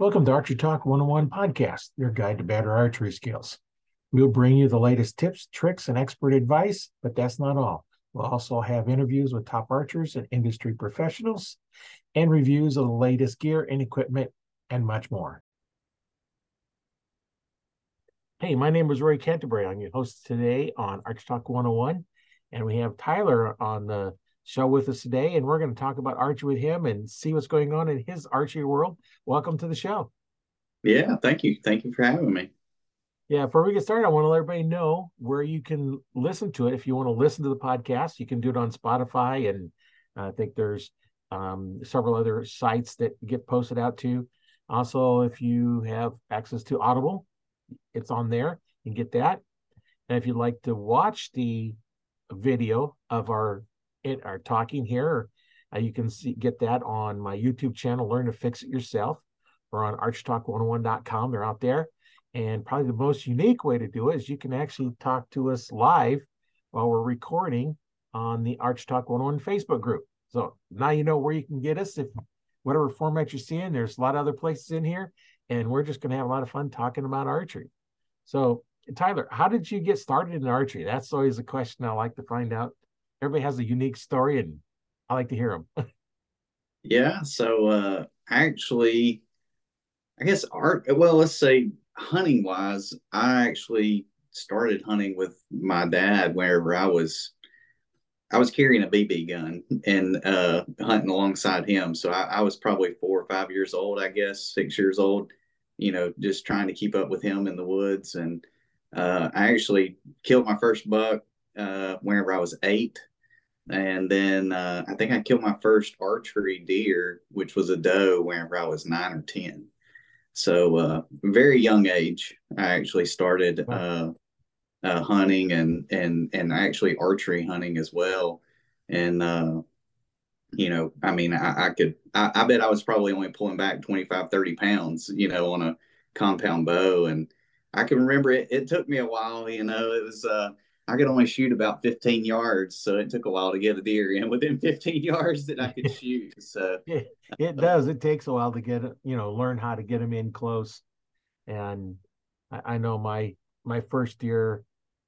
Welcome to Archery Talk 101 podcast, your guide to better archery skills. We'll bring you the latest tips, tricks, and expert advice, but that's not all. We'll also have interviews with top archers and industry professionals and reviews of the latest gear and equipment and much more. Hey, my name is Roy Canterbury. I'm your host today on Archery Talk 101, and we have Tyler on the show with us today, and we're going to talk about archery with him and see what's going on in his archery world. Welcome to the show. Yeah, thank you. Thank you for having me. Yeah, before we get started, I want to let everybody know where you can listen to it. If you want to listen to the podcast, you can do it on Spotify, and I think there's um, several other sites that get posted out to. Also, if you have access to Audible, it's on there. You can get that. And if you'd like to watch the video of our it are talking here. Uh, you can see get that on my YouTube channel, Learn to Fix It Yourself, or on archtalk101.com. They're out there. And probably the most unique way to do it is you can actually talk to us live while we're recording on the Arch Talk 101 Facebook group. So now you know where you can get us if whatever format you're seeing. There's a lot of other places in here, and we're just going to have a lot of fun talking about archery. So, Tyler, how did you get started in archery? That's always a question I like to find out everybody has a unique story, and I like to hear them. yeah. So uh, actually, I guess art. Well, let's say hunting wise, I actually started hunting with my dad whenever I was. I was carrying a BB gun and uh, hunting alongside him. So I, I was probably four or five years old, I guess, six years old. You know, just trying to keep up with him in the woods. And uh, I actually killed my first buck uh, whenever I was eight. And then uh, I think I killed my first archery deer, which was a doe whenever I was nine or 10. So, uh, very young age, I actually started uh, uh, hunting and, and, and actually archery hunting as well. And, uh, you know, I mean, I, I could, I, I, bet I was probably only pulling back 25, 30 pounds, you know, on a compound bow. And I can remember it, it took me a while, you know, it was, uh, I could only shoot about 15 yards, so it took a while to get a deer in within 15 yards that I could shoot. So it, it does. It takes a while to get you know, learn how to get them in close. And I, I know my my first deer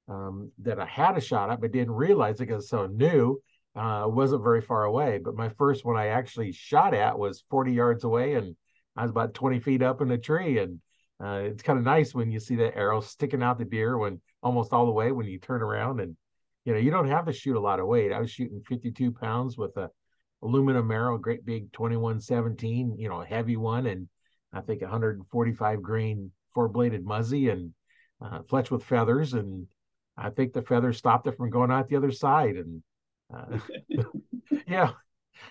um, that I had a shot at, but didn't realize it because so new, uh, wasn't very far away. But my first one I actually shot at was 40 yards away, and I was about 20 feet up in a tree. And uh, it's kind of nice when you see that arrow sticking out the deer when almost all the way when you turn around and you know you don't have to shoot a lot of weight. I was shooting 52 pounds with a aluminum arrow great big 2117 you know a heavy one and i think 145 grain four bladed muzzy and uh, fletched with feathers. And i think the feathers stopped it from going out the other side and uh, yeah.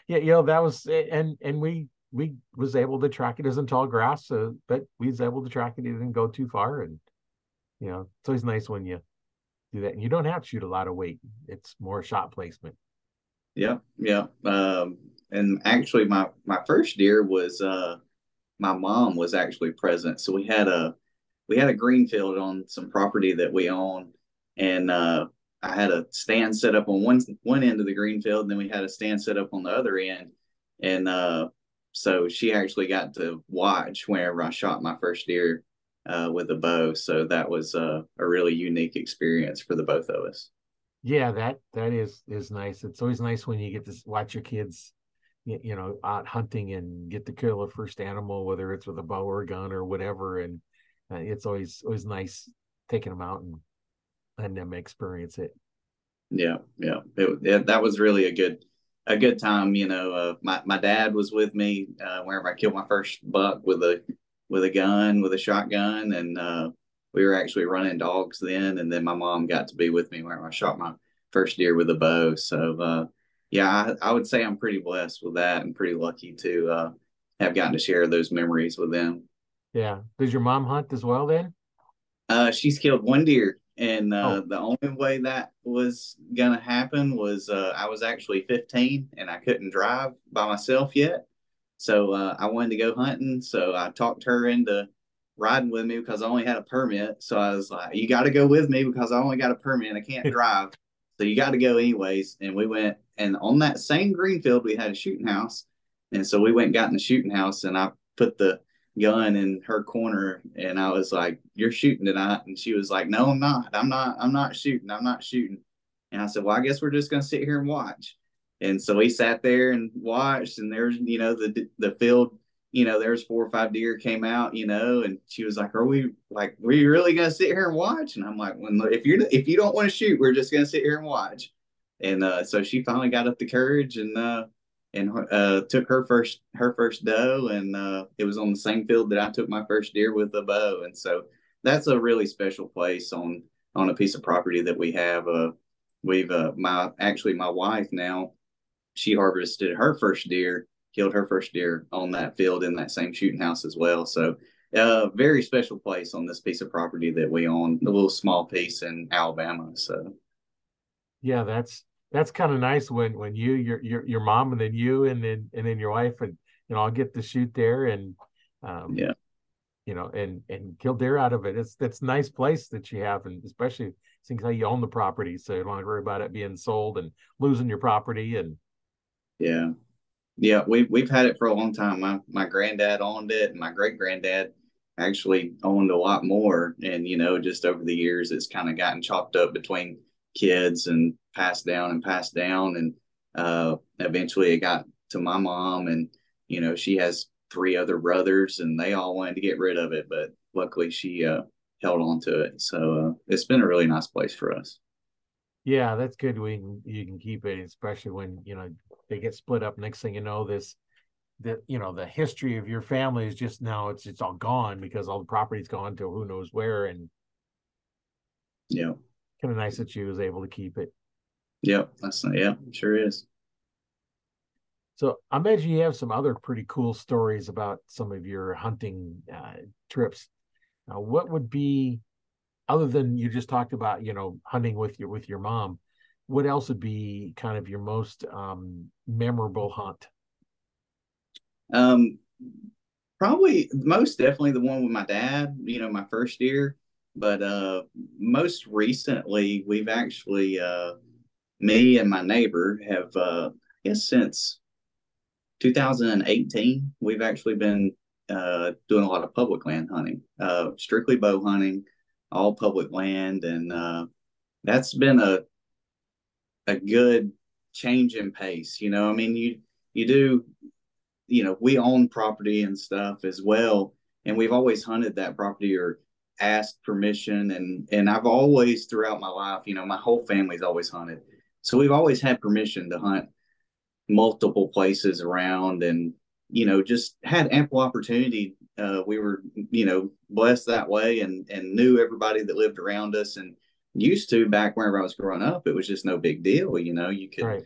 Yeah you know that was and and we we was able to track it as in tall grass so but we was able to track it it didn't go too far and you know, it's always nice when you do that. And you don't have to shoot a lot of weight. It's more shot placement. Yeah, yeah. Um, and actually my my first deer was uh my mom was actually present. So we had a we had a green field on some property that we own and uh I had a stand set up on one one end of the green field, and then we had a stand set up on the other end. And uh so she actually got to watch whenever I shot my first deer uh, with a bow. So that was uh, a really unique experience for the both of us. Yeah, that that is is nice. It's always nice when you get to watch your kids, you, you know, out hunting and get to kill a first animal, whether it's with a bow or a gun or whatever. And uh, it's always always nice taking them out and letting them experience it. Yeah, yeah, it, it, that was really a good a good time. You know, uh, my my dad was with me uh, whenever I killed my first buck with a with a gun, with a shotgun, and uh, we were actually running dogs then. And then my mom got to be with me when I shot my first deer with a bow. So uh, yeah, I, I, would say I'm pretty blessed with that and pretty lucky to uh, have gotten to share those memories with them. Yeah. Does your mom hunt as well then? Uh, she's killed one deer. And uh, oh. the only way that was going to happen was uh, I was actually 15 and I couldn't drive by myself yet. So uh, I wanted to go hunting. So I talked her into riding with me because I only had a permit. So I was like, you got to go with me because I only got a permit. and I can't drive. so you got to go anyways. And we went, and on that same green field, we had a shooting house. And so we went and got in the shooting house and I put the, gun in her corner and I was like, You're shooting tonight. And she was like, No, I'm not. I'm not, I'm not shooting. I'm not shooting. And I said, Well, I guess we're just gonna sit here and watch. And so we sat there and watched, and there's, you know, the the field, you know, there's four or five deer came out, you know, and she was like, Are we like, we really gonna sit here and watch? And I'm like, When if you're if you don't want to shoot, we're just gonna sit here and watch. And uh, so she finally got up the courage and uh, and uh, took her first her first doe, and uh, it was on the same field that I took my first deer with a bow, and so that's a really special place on on a piece of property that we have. Uh, we've uh, my actually my wife now, she harvested her first deer, killed her first deer on that field in that same shooting house as well. So a uh, very special place on this piece of property that we own, a little small piece in Alabama. So yeah, that's that's kind of nice when when you your your your mom and then you and then and then your wife and you know I'll get to shoot there and um yeah. you know and and kill deer out of it. It's that's nice place that you have and especially seems how you own the property so you don't have to worry about it being sold and losing your property and yeah. Yeah we we've had it for a long time. My my granddad owned it and my great granddad actually owned a lot more and you know just over the years it's kind of gotten chopped up between kids and passed down and passed down. And uh, eventually it got to my mom, and you know she has three other brothers, and they all wanted to get rid of it, but luckily she uh, held on to it. So uh, it's been a really nice place for us. Yeah, that's good. We can, you can keep it, especially when you know they get split up. Next thing you know, this that you know the history of your family is just now it's it's all gone because all the property's gone to who knows where and yeah kind of nice that she was able to keep it. Yep, that's not, yeah, sure is. So I imagine you have some other pretty cool stories about some of your hunting uh, trips. Now, what would be, other than you just talked about, you know, hunting with your with your mom, what else would be kind of your most um, memorable hunt? Um, probably most definitely the one with my dad. You know, my first year. But uh, most recently, we've actually, uh, me and my neighbor have, uh, I guess, since 2018, we've actually been uh, doing a lot of public land hunting, uh, strictly bow hunting, all public land, and uh, that's been a a good change in pace. You know, I mean, you you do, you know, we own property and stuff as well, and we've always hunted that property or asked permission and and I've always throughout my life, you know, my whole family's always hunted. So we've always had permission to hunt multiple places around and you know just had ample opportunity uh, we were you know blessed that way and and knew everybody that lived around us and used to back whenever I was growing up it was just no big deal you know you could right.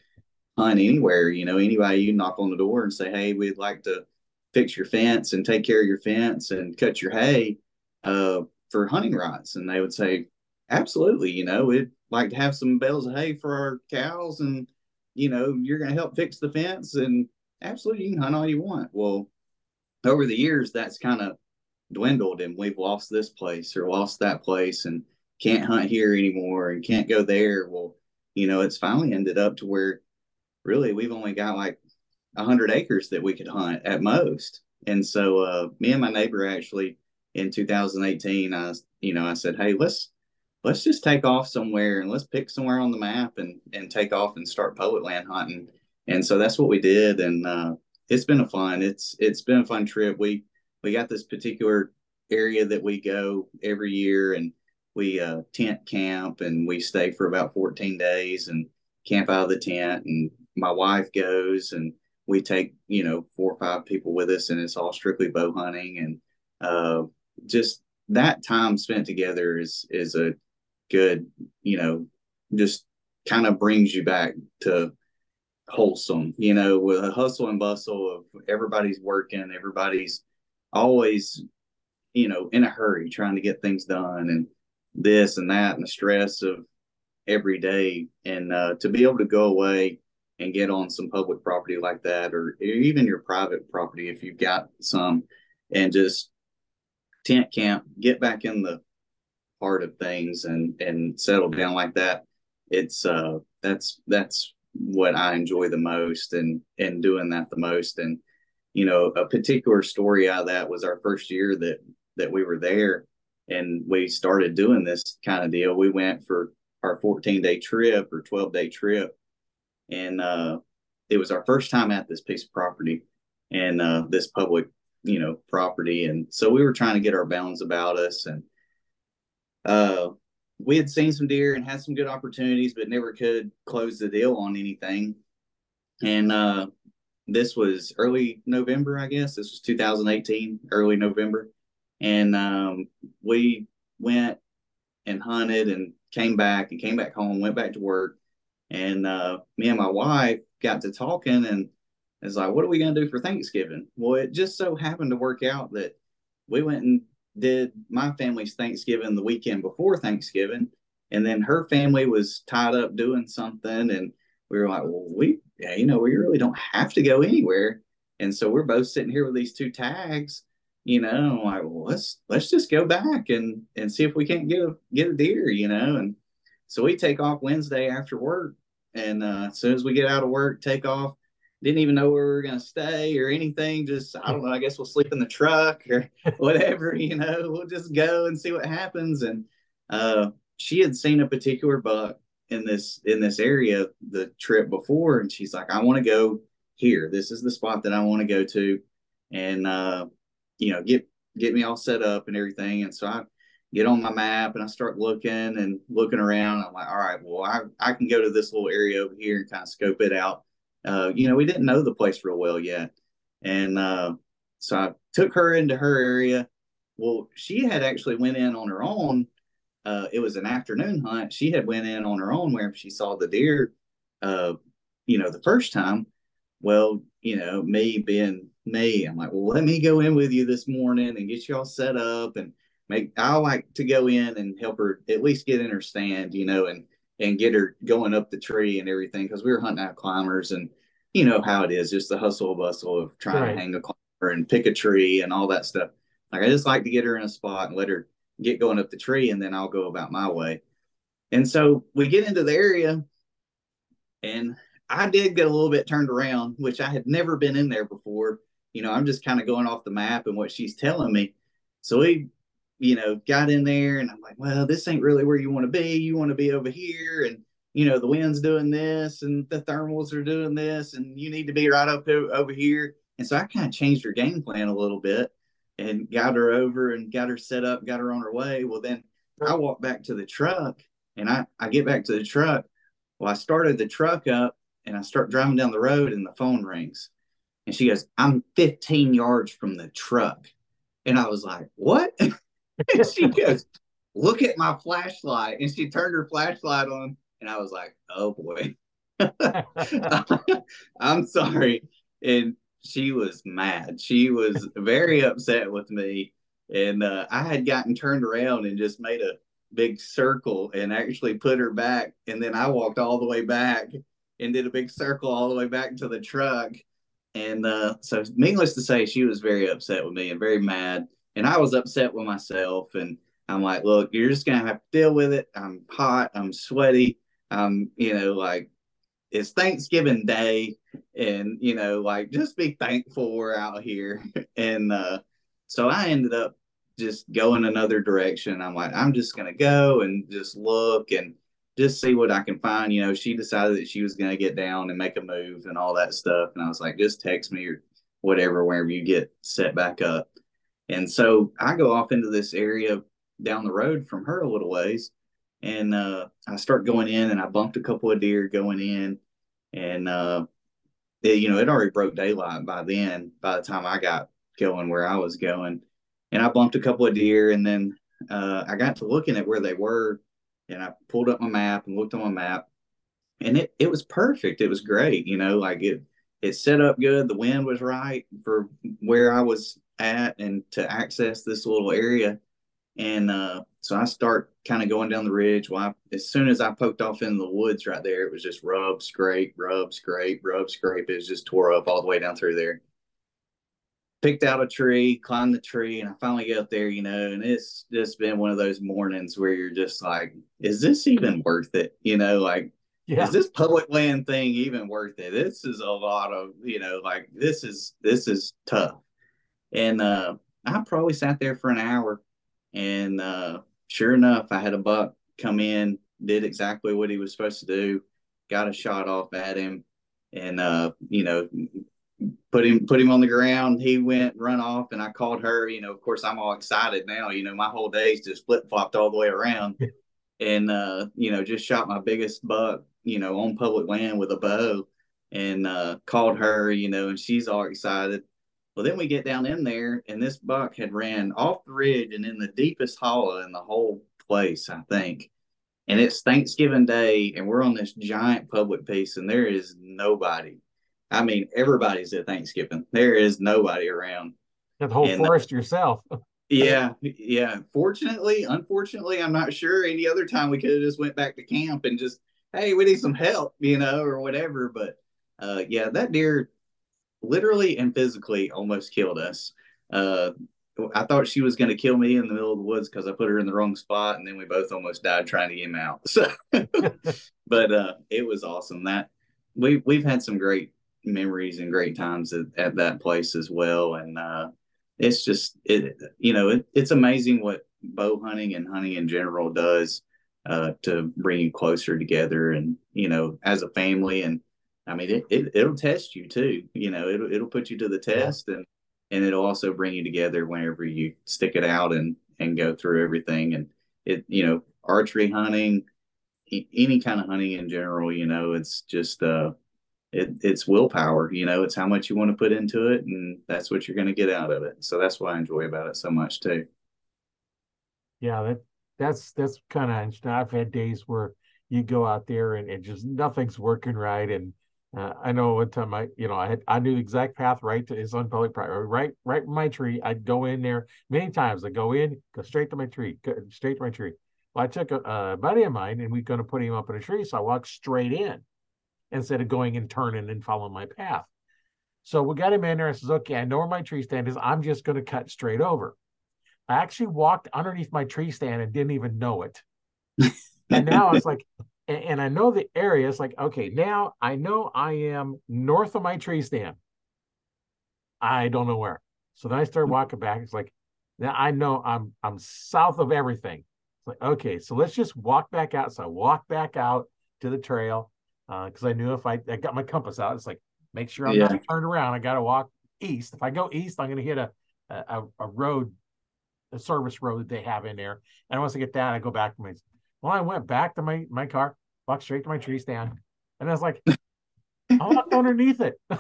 hunt anywhere you know anybody you knock on the door and say hey we'd like to fix your fence and take care of your fence and cut your hay uh, for hunting rights. And they would say, absolutely, you know, we'd like to have some bales of hay for our cows and, you know, you're going to help fix the fence and absolutely you can hunt all you want. Well, over the years, that's kind of dwindled and we've lost this place or lost that place and can't hunt here anymore and can't go there. Well, you know, it's finally ended up to where really we've only got like a hundred acres that we could hunt at most. And so uh, me and my neighbor actually in 2018, I you know I said, hey, let's let's just take off somewhere and let's pick somewhere on the map and and take off and start public land hunting. And so that's what we did, and uh, it's been a fun. It's it's been a fun trip. We we got this particular area that we go every year, and we uh, tent camp and we stay for about 14 days and camp out of the tent. And my wife goes and we take you know four or five people with us, and it's all strictly bow hunting and uh, just that time spent together is is a good you know just kind of brings you back to wholesome you know with a hustle and bustle of everybody's working everybody's always you know in a hurry trying to get things done and this and that and the stress of every day. And uh, to be able to go away and get on some public property like that or even your private property if you've got some and just tent camp, get back in the heart of things and and settle down like that. It's uh that's that's what I enjoy the most and and doing that the most and you know, a particular story out of that was our first year that that we were there and we started doing this kind of deal. We went for our 14 day trip or 12 day trip. And uh, it was our first time at this piece of property and uh, this public, you know, property. And so we were trying to get our bounds about us. And uh, we had seen some deer and had some good opportunities, but never could close the deal on anything. And uh, this was early November, I guess. This was 2018, early November. And um, we went and hunted and came back and came back home, went back to work. And uh, me and my wife got to talking and it's like, what are we going to do for Thanksgiving? Well, it just so happened to work out that we went and did my family's Thanksgiving the weekend before Thanksgiving. And then her family was tied up doing something. And we were like, well, we, yeah, you know, we really don't have to go anywhere. And so we're both sitting here with these two tags, you know, like, well, let's, let's just go back and, and see if we can't get a, get a deer, you know? And so we take off Wednesday after work and uh, as soon as we get out of work, take off. Didn't even know where we were going to stay or anything. Just, I don't know, I guess we'll sleep in the truck or whatever, you know, we'll just go and see what happens. And uh, she had seen a particular buck in this in this area the trip before and she's like i want to go here this is the spot that i want to go to and uh you know get get me all set up and everything and so i get on my map and I start looking and looking around. I'm like, all right, well, I, I can go to this little area over here and kind of scope it out. Uh, you know, we didn't know the place real well yet. And uh, so I took her into her area. Well, she had actually went in on her own. Uh, it was an afternoon hunt. She had went in on her own where she saw the deer, uh, you know, the first time. Well, you know, me being me, I'm like, well, let me go in with you this morning and get you all set up and make I like to go in and help her at least get in her stand, you know, and and get her going up the tree and everything because we were hunting out climbers and you know how it is, just the hustle bustle of trying right. to hang a climber and pick a tree and all that stuff. Like I just like to get her in a spot and let her get going up the tree and then I'll go about my way. And so we get into the area and I did get a little bit turned around, which I had never been in there before. You know, I'm just kind of going off the map and what she's telling me. So we you know, got in there and I'm like, well, this ain't really where you want to be. You want to be over here. And, you know, the wind's doing this and the thermals are doing this and you need to be right up over here. And so I kind of changed her game plan a little bit and got her over and got her set up, got her on her way. Well, then I walk back to the truck and I, I get back to the truck. Well, I started the truck up and I start driving down the road and the phone rings. And she goes, I'm 15 yards from the truck. And I was like, what? and she goes, look at my flashlight. And she turned her flashlight on. And I was like, oh boy. I'm sorry. And she was mad. She was very upset with me. And uh, I had gotten turned around and just made a big circle and actually put her back. And then I walked all the way back and did a big circle all the way back to the truck. And uh, so, needless to say, she was very upset with me and very mad and I was upset with myself. And I'm like, look, you're just gonna have to deal with it. I'm hot. I'm sweaty. I'm, you know, like it's Thanksgiving Day, and you know, like just be thankful we're out here. and uh, so I ended up just going another direction. I'm like, I'm just gonna go and just look and just see what I can find. You know, she decided that she was gonna get down and make a move and all that stuff. And I was like, just text me or whatever whenever you get set back up. And so I go off into this area down the road from her a little ways. And uh, I start going in and I bumped a couple of deer going in. And, uh, it, you know, it already broke daylight by then, by the time I got going where I was going. And I bumped a couple of deer. And then uh, I got to looking at where they were. And I pulled up my map and looked on my map. And it, it was perfect. It was great. You know, like it, it set up good. The wind was right for where I was at and to access this little area. And uh, so I start kind of going down the ridge. Well, I, as soon as I poked off in the woods right there, it was just rub, scrape, rub, scrape, rub, scrape. It was just tore up all the way down through there. Picked out a tree, climbed the tree, and I finally get up there, you know, and it's just been one of those mornings where you're just like, is this even worth it? You know, like yeah. is this public land thing even worth it? This is a lot of, you know, like this is this is tough. And uh I probably sat there for an hour and uh sure enough, I had a buck come in, did exactly what he was supposed to do, got a shot off at him, and uh, you know, put him put him on the ground. He went run off, and I called her. You know, of course, I'm all excited now. You know, my whole day's just flip flopped all the way around, and uh, you know, just shot my biggest buck. You know, on public land with a bow, and uh, called her. You know, and she's all excited. Well, then we get down in there, and this buck had ran off the ridge and in the deepest hollow in the whole place, I think. And it's Thanksgiving Day, and we're on this giant public piece, and there is nobody. I mean, everybody's at Thanksgiving. There is nobody around. The whole and, forest yourself. yeah, yeah. Fortunately, unfortunately, I'm not sure. Any other time we could have just went back to camp and just, hey, we need some help, you know, or whatever. But uh, yeah, that deer literally and physically almost killed us. Uh, I thought she was going to kill me in the middle of the woods because I put her in the wrong spot, and then we both almost died trying to get him out. So, but uh, it was awesome. That we we've had some great memories and great times at, at that place as well, and uh, it's just it you know it, it's amazing what bow hunting and hunting in general does uh, to bring you closer together, and you know as a family and I mean, it, it it'll test you too. You know, it'll it'll put you to the test, and and it'll also bring you together whenever you stick it out and and go through everything. And it, you know, archery hunting, any kind of hunting in general, you know, it's just uh, it it's willpower. You know, it's how much you want to put into it, and that's what you're going to get out of it. So that's what I enjoy about it so much too. Yeah, that that's that's kind of interesting. I've had days where you go out there and it just nothing's working right and uh, I know one time I, you know, I had I knew the exact path right to his public property, right, right my tree. I'd go in there many times. I'd go in, go straight to my tree, go straight to my tree. Well, I took a, a buddy of mine and we are going to put him up in a tree, so I walked straight in instead of going and turning and following my path. So we got him in there. I says, okay, I know where my tree stand is. I'm just going to cut straight over. I actually walked underneath my tree stand and didn't even know it. and now it's like and, and I know the area. It's like, okay, now I know I am north of my tree stand. I don't know where. So then I start hmm. walking back. It's like, now I know I'm I'm south of everything. It's like, okay, so let's just walk back out. So I walk back out to the trail because uh, I knew if I, I got my compass out, it's like make sure I'm yeah. not turned around. I got to walk east. If I go east, I'm going to hit a, a a road, a service road that they have in there. And once I get that, I go back to my. Well, I went back to my my car walked straight to my tree stand. And I was like, I walked underneath it.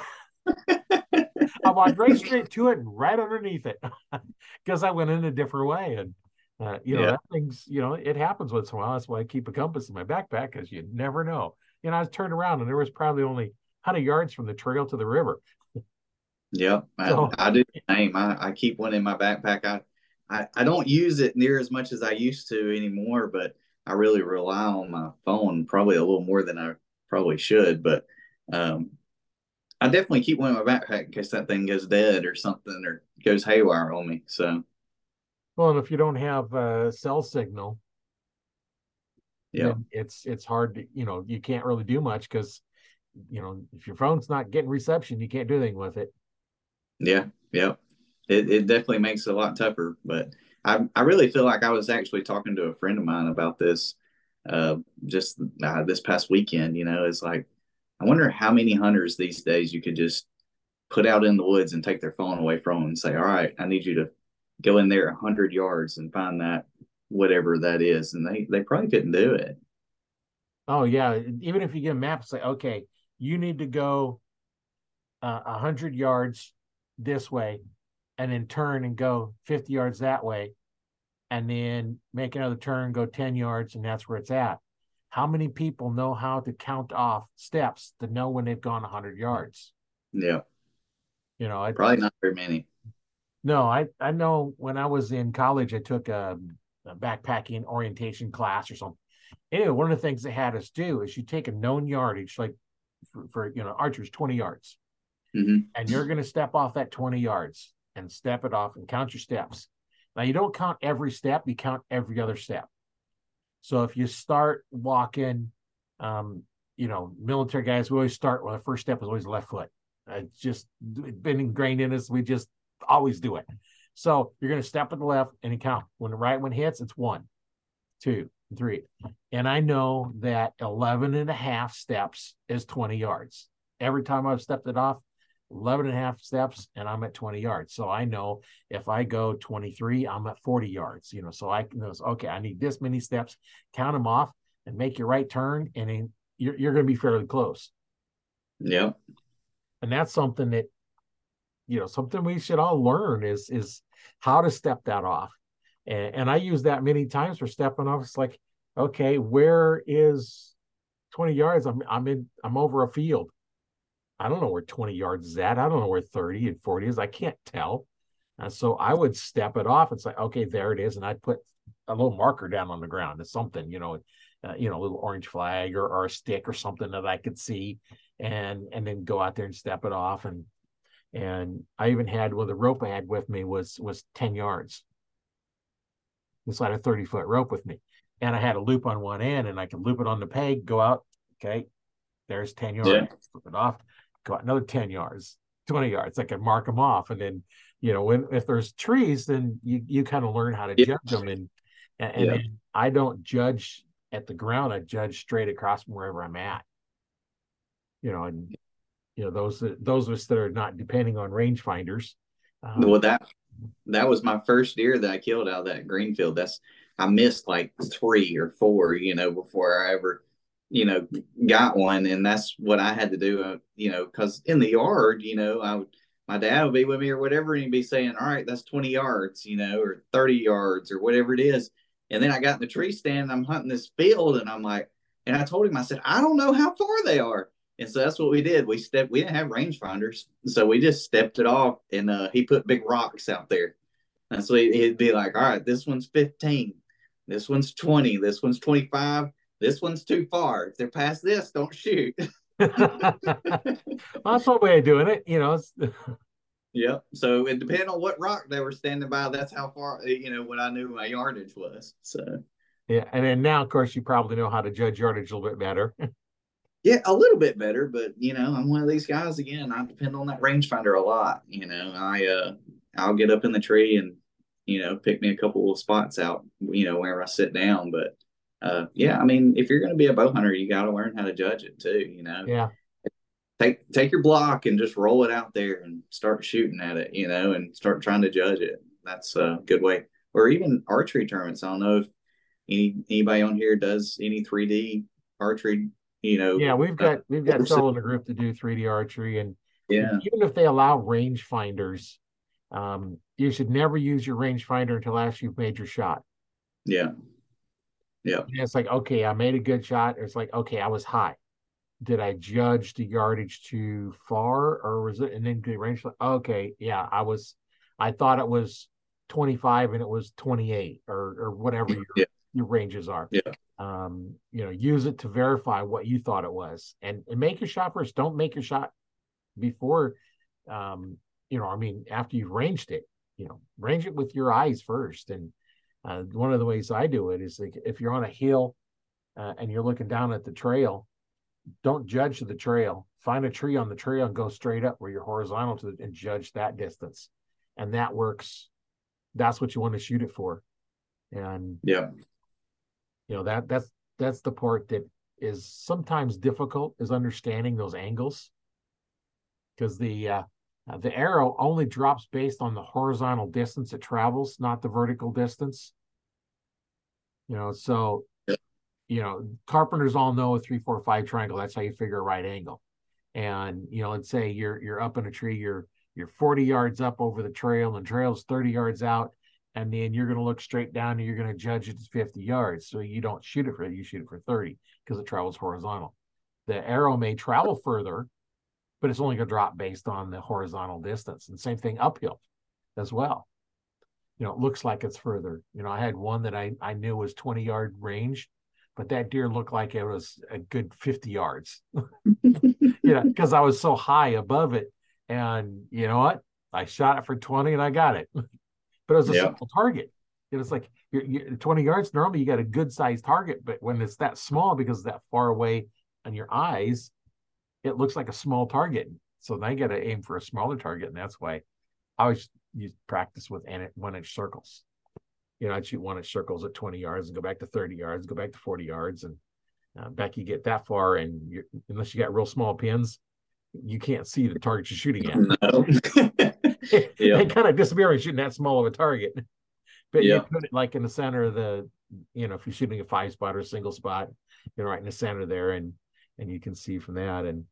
I walked right straight to it and right underneath it because I went in a different way. And, uh, you know, yeah. that thing's, you know, it happens once in a while. That's why I keep a compass in my backpack because you never know. You know, I was turned around and there was probably only 100 yards from the trail to the river. Yeah, so, I, I, do the same. I, I keep one in my backpack. I, I, I don't use it near as much as I used to anymore, but I really rely on my phone probably a little more than I probably should, but um, I definitely keep one in my backpack in case that thing goes dead or something or goes haywire on me. So, well, and if you don't have a cell signal, yeah, it's it's hard to you know you can't really do much because you know if your phone's not getting reception, you can't do anything with it. Yeah, yeah, it it definitely makes it a lot tougher, but I, I really feel like I was actually talking to a friend of mine about this uh, just uh, this past weekend. You know, it's like, I wonder how many hunters these days you could just put out in the woods and take their phone away from them and say, all right, I need you to go in there 100 yards and find that whatever that is. And they, they probably couldn't do it. Oh, yeah. Even if you get a map, say, okay, you need to go uh, 100 yards this way and then turn and go 50 yards that way and then make another turn, go 10 yards, and that's where it's at. How many people know how to count off steps to know when they've gone 100 yards? Yeah. You know, I, probably not very many. No, I, I know when I was in college, I took a, a backpacking orientation class or something. Anyway, one of the things they had us do is you take a known yardage, like for, for you know, archers, 20 yards, mm-hmm. and you're going to step off that 20 yards and step it off and count your steps. Now, you don't count every step, you count every other step. So if you start walking, um, you know, military guys, we always start well, the first step is always left foot. It's just been ingrained in us. We just always do it. So you're going to step at the left and count. When the right one hits, it's one, two, three. And I know that 11 and a half steps is 20 yards. Every time I've stepped it off, 11 and a half steps and I'm at 20 yards. So I know if I go 23, I'm at 40 yards, you know, so I can know, okay, I need this many steps, count them off and make your right turn. And then you're, you're going to be fairly close. Yeah. And that's something that, you know, something we should all learn is, is how to step that off. And, and I use that many times for stepping off. It's like, okay, where is 20 yards? I'm, I'm in, I'm over a field I don't know where 20 yards is at. I don't know where 30 and 40 is. I can't tell. And so I would step it off and say, okay, there it is. And I'd put a little marker down on the ground. It's something, you know, uh, you know, a little orange flag or, or a stick or something that I could see and, and then go out there and step it off. And, and I even had, well, the rope I had with me was, was 10 yards. It's like a 30 foot rope with me. And I had a loop on one end and I could loop it on the peg, go out. Okay. There's 10 yards, yeah. flip it off go out another 10 yards, 20 yards. I can mark them off. And then, you know, when if there's trees, then you you kind of learn how to yeah. judge them. And and, yeah. and, I don't judge at the ground, I judge straight across from wherever I'm at. You know, and you know, those those of us that are not depending on rangefinders. Um, well, that that was my first deer that I killed out of that green field. That's I missed like three or four, you know, before I ever you know, got one, and that's what I had to do. Uh, you know, because in the yard, you know, I would my dad would be with me or whatever, and he'd be saying, "All right, that's twenty yards," you know, or thirty yards or whatever it is. And then I got in the tree stand, I'm hunting this field, and I'm like, and I told him, I said, I don't know how far they are. And so that's what we did. We stepped. We didn't have rangefinders, so we just stepped it off, and uh, he put big rocks out there. And so he'd be like, "All right, this one's 15, this one's 20, this one's 25." This one's too far. If they're past this, don't shoot. well, that's one way of doing it, you know. yep. So it depended on what rock they were standing by. That's how far, you know, what I knew my yardage was. So. Yeah, and then now, of course, you probably know how to judge yardage a little bit better. yeah, a little bit better, but you know, I'm one of these guys again. I depend on that rangefinder a lot. You know, I uh, I'll get up in the tree and you know pick me a couple of spots out. You know, wherever I sit down, but uh, yeah, I mean, if you're going to be a bow hunter, you got to learn how to judge it too. You know, yeah. Take take your block and just roll it out there and start shooting at it. You know, and start trying to judge it. That's a good way. Or even archery tournaments. I don't know if any anybody on here does any 3D archery. You know, yeah, we've got uh, we've got several in the group to do 3D archery, and yeah, even if they allow range finders, um, you should never use your rangefinder until after you've made your shot. Yeah. Yeah. And it's like, okay, I made a good shot. It's like, okay, I was high. Did I judge the yardage too far or was it and then the range? Okay, yeah, I was I thought it was 25 and it was 28 or or whatever your, yeah. your ranges are. Yeah. Um, you know, use it to verify what you thought it was and, and make your shot first. Don't make your shot before um, you know, I mean, after you've ranged it, you know, range it with your eyes first and uh, one of the ways I do it is like if you're on a hill uh, and you're looking down at the trail, don't judge the trail. Find a tree on the trail and go straight up where you're horizontal to and judge that distance, and that works. That's what you want to shoot it for, and yeah, you know that that's that's the part that is sometimes difficult is understanding those angles because the uh, uh, the arrow only drops based on the horizontal distance it travels, not the vertical distance. You know, so you know, carpenters all know a three, four, five triangle. That's how you figure a right angle. And you know, let's say you're you're up in a tree, you're you're 40 yards up over the trail, and trail's 30 yards out, and then you're going to look straight down and you're going to judge it as 50 yards. So you don't shoot it for you shoot it for 30 because it travels horizontal. The arrow may travel further but it's only going to drop based on the horizontal distance. And same thing uphill as well. You know, it looks like it's further. You know, I had one that I, I knew was 20 yard range, but that deer looked like it was a good 50 yards. you know, because I was so high above it. And you know what? I shot it for 20 and I got it. but it was a yeah. simple target. It was like you're, you're, 20 yards. Normally, you got a good sized target, but when it's that small because that far away on your eyes, it looks like a small target. So you got to aim for a smaller target, and that's why I always use practice with one inch circles. You know, I'd shoot one inch circles at 20 yards and go back to 30 yards, go back to 40 yards, and uh, back you get that far, and unless you got real small pins, you can't see the target you're shooting at. No. yeah. they kind of disappear when you're shooting that small of a target. But yeah. you put it like in the center of the, you know, if you're shooting a five spot or a single spot, you know, right in the center there, and and you can see from that. And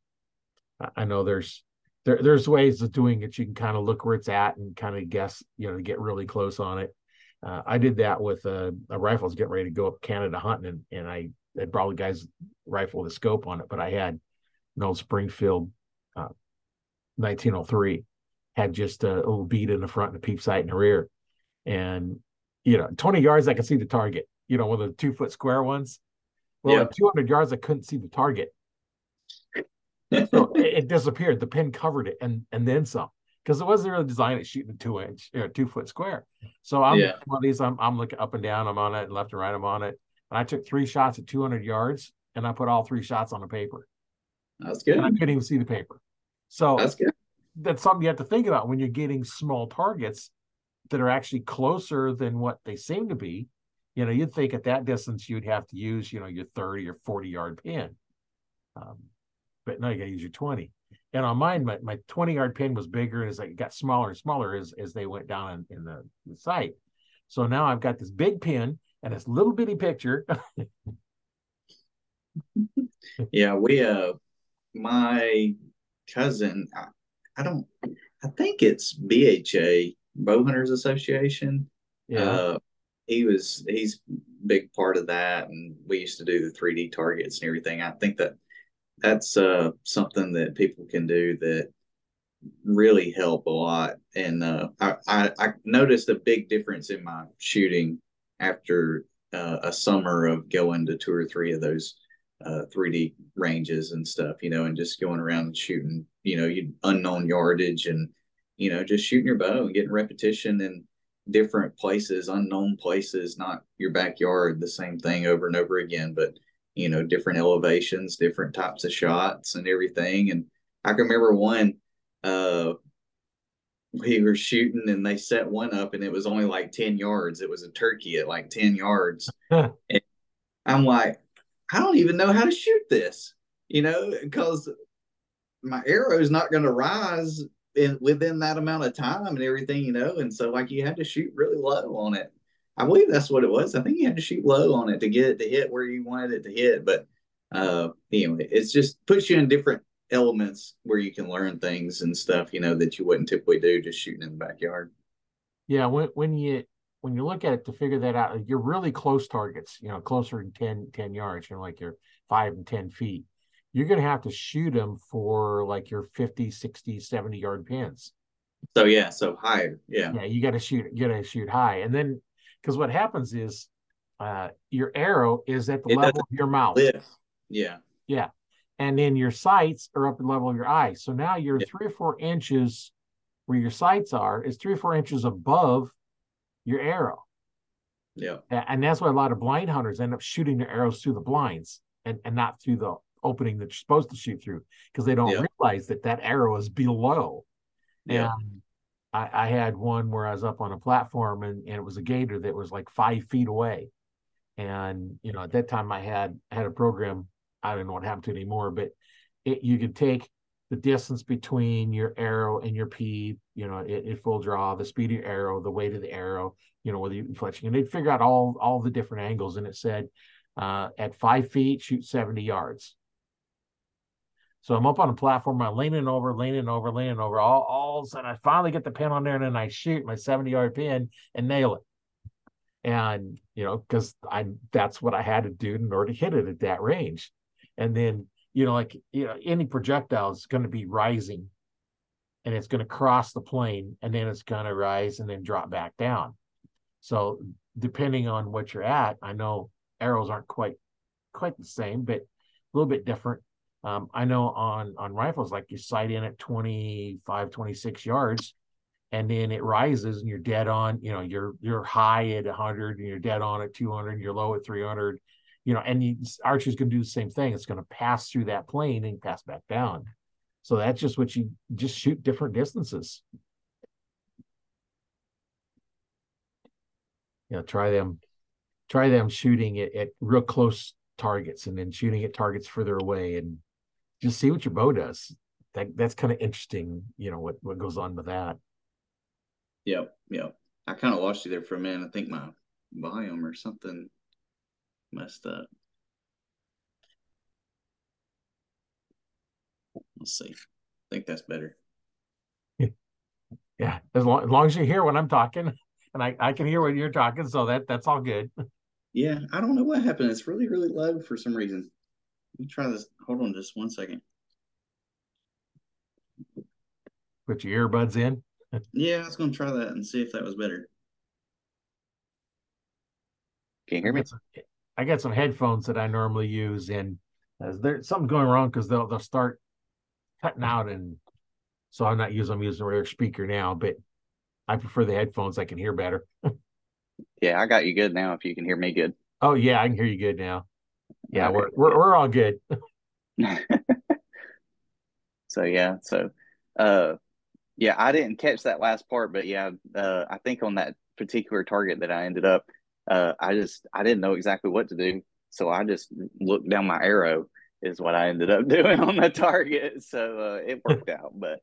I know there's there, there's ways of doing it. You can kind of look where it's at and kind of guess, you know, get really close on it. Uh, I did that with a, a rifle. I was getting ready to go up Canada hunting, and, and I had brought guy's rifle with a scope on it, but I had an old Springfield 1903 had just a little bead in the front and a peep sight in the rear. And, you know, 20 yards, I could see the target, you know, one of the two foot square ones. Well, yeah. at 200 yards, I couldn't see the target. So it, it, disappeared. The pin covered it and and then some because it wasn't really designed at shooting a two inch, know, two foot square. So I'm yeah. one of these. I'm I'm looking up and down. I'm on it, and left and right. I'm on it. And I took three shots at 200 yards, and I put all three shots on the paper. That's good. And I couldn't even see the paper. So that's good. That's something you have to think about when you're getting small targets that are actually closer than what they seem to be. You know, you'd think at that distance you'd have to use, you know, your 30 or 40 yard pin. Um, but now you gotta use your 20. And on mine, my, my 20 yard pin was bigger as it got smaller and smaller as, as they went down in, in the, the sight. So now I've got this big pin and this little bitty picture. yeah, we uh my cousin, I, I, don't, I think it's BHA, Bowhunters Association. Yeah. Uh, he was, he's big part of that. And we used to do the 3D targets and everything. I think that that's uh, something that people can do that really help a lot. And uh, I, I, I, noticed a big difference in my shooting after uh, a summer of going to two or three of those uh, 3D ranges and stuff, you know, and just going around and shooting, you know, you unknown yardage and, you know, just shooting your bow and getting repetition in different places, unknown places, not your backyard, the same thing over and over again, but, you know, different elevations, different types of shots and everything. And I can remember one, uh, we were shooting and they set one up and it was only like 10 yards. It was a turkey at like 10 yards. and I'm like, I don't even know how to shoot this, you know, because my arrow is not going to rise in within that amount of time and everything, you know. And so, like, you had to shoot really low on it. I believe that's what it was. I think you had to shoot low on it to get it to hit where you wanted it to hit. But uh, anyway, it's just puts you in different elements where you can learn things and stuff, you know, that you wouldn't typically do just shooting in the backyard. Yeah, when when you when you look at it to figure that out, you're really close targets, you know, closer than 10, 10 yards, you know, like you're five and 10 feet. You're going to have to shoot them for like your 50, 60, 70 yard pins. So, yeah, so higher. Yeah. Yeah, you got to shoot, you got to shoot high. And then, because what happens is uh, your arrow is at the it level of your mouth. Lift. Yeah. Yeah. And then your sights are up at the level of your eye. So now you're yeah. three or four inches where your sights are is three or four inches above your arrow. Yeah. And that's why a lot of blind hunters end up shooting their arrows through the blinds and, and not through the opening that you're supposed to shoot through because they don't yeah. realize that that arrow is below. Yeah. And I, I had one where I was up on a platform and, and it was a gator that was like five feet away. And, you know, at that time I had had a program, I don't know what happened to anymore, but it, you could take the distance between your arrow and your P, you know, it, it full draw, the speed of your arrow, the weight of the arrow, you know, whether you fletching, and they'd figure out all all the different angles. And it said uh, at five feet, shoot 70 yards. So I'm up on a platform, I'm leaning over, leaning over, leaning over. All, all of a sudden, I finally get the pin on there, and then I shoot my 70 yard pin and nail it. And you know, because I that's what I had to do in order to hit it at that range. And then you know, like you know, any projectile is going to be rising and it's going to cross the plane and then it's going to rise and then drop back down. So depending on what you're at, I know arrows aren't quite quite the same, but a little bit different. Um, I know on on rifles, like you sight in at 25, 26 yards, and then it rises and you're dead on, you know, you're you're high at 100 and you're dead on at 200, and you're low at 300, you know, and you, archer's going to do the same thing. It's going to pass through that plane and pass back down. So that's just what you just shoot different distances. You know, try them, try them shooting it at real close targets and then shooting at targets further away and just see what your bow does. That that's kind of interesting, you know, what what goes on with that. Yep, yep. I kind of lost you there for a minute. I think my volume or something messed up. Let's see. I think that's better. Yeah, as long, as long as you hear when I'm talking, and I, I can hear when you're talking, so that that's all good. Yeah, I don't know what happened. It's really, really low for some reason. Let me try this. Hold on just one second. Put your earbuds in. yeah, I was going to try that and see if that was better. Can you hear me? I got some headphones that I normally use, and there's something going wrong because they'll they'll start cutting out, and so I'm not using I'm using a regular speaker now, but I prefer the headphones. I can hear better. yeah, I got you good now. If you can hear me good. Oh yeah, I can hear you good now. Yeah, we're we're we're all good. so yeah, so uh yeah, I didn't catch that last part, but yeah, uh I think on that particular target that I ended up uh I just I didn't know exactly what to do. So I just looked down my arrow is what I ended up doing on the target. So uh it worked out, but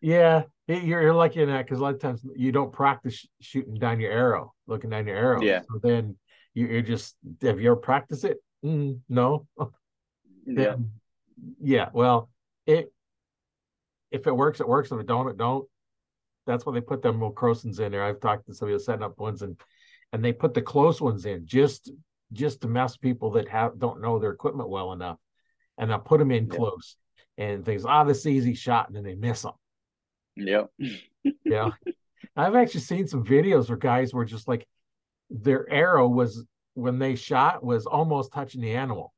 yeah, you're, you're lucky in that because a lot of times you don't practice shooting down your arrow, looking down your arrow. Yeah. So then you, are just have you ever practiced it? Mm, no. yeah. Yeah. Well, it if it works, it works. If it don't, it don't. That's why they put them little crosons in there. I've talked to somebody setting up ones and and they put the close ones in just just to mess people that have don't know their equipment well enough, and I put them in close and things. Ah, oh, this easy shot, and then they miss them. Yep. yeah. I've actually seen some videos where guys were just like their arrow was when they shot was almost touching the animal.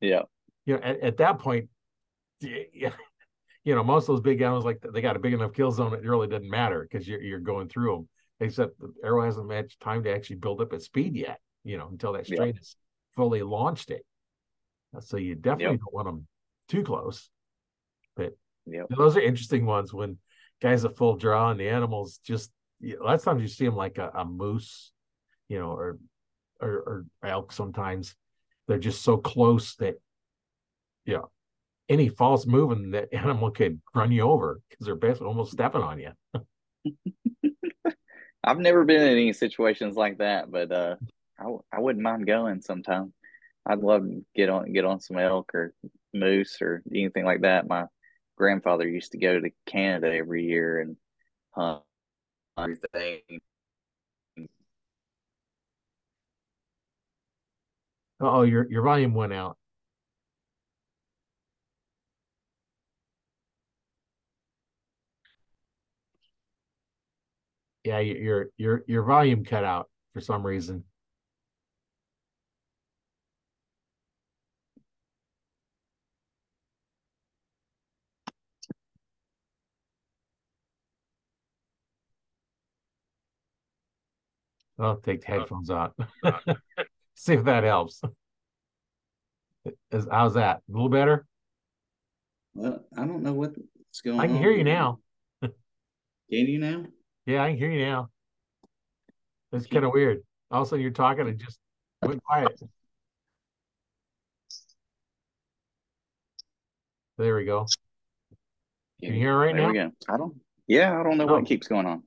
yeah. You know, at, at that point, you know, most of those big animals like they got a big enough kill zone, it really doesn't matter because you're you're going through them. Except the arrow hasn't had time to actually build up its speed yet, you know, until that strain is fully launched it. Uh, so you definitely yep. don't want them too close. But yep. those are interesting ones when guys are full draw and the animals just you know, lots of times you see them like a, a moose, you know, or, or or elk sometimes. They're just so close that know any false moving that animal could run you over because they're basically almost stepping on you. I've never been in any situations like that, but uh, I I wouldn't mind going sometime. I'd love to get on get on some elk or moose or anything like that. My grandfather used to go to Canada every year and hunt everything. Oh, your your volume went out. Yeah, your your your volume cut out for some reason. I'll take the uh, headphones out. See if that helps. Is, how's that? A little better? Well, I don't know what's going on. I can on. hear you now. can you now? Yeah, I can hear you now. It's kind of weird. All of a sudden you're talking and just went quiet. There we go. Can you hear right there now? We go. I don't. Yeah, I don't know oh. what keeps going on.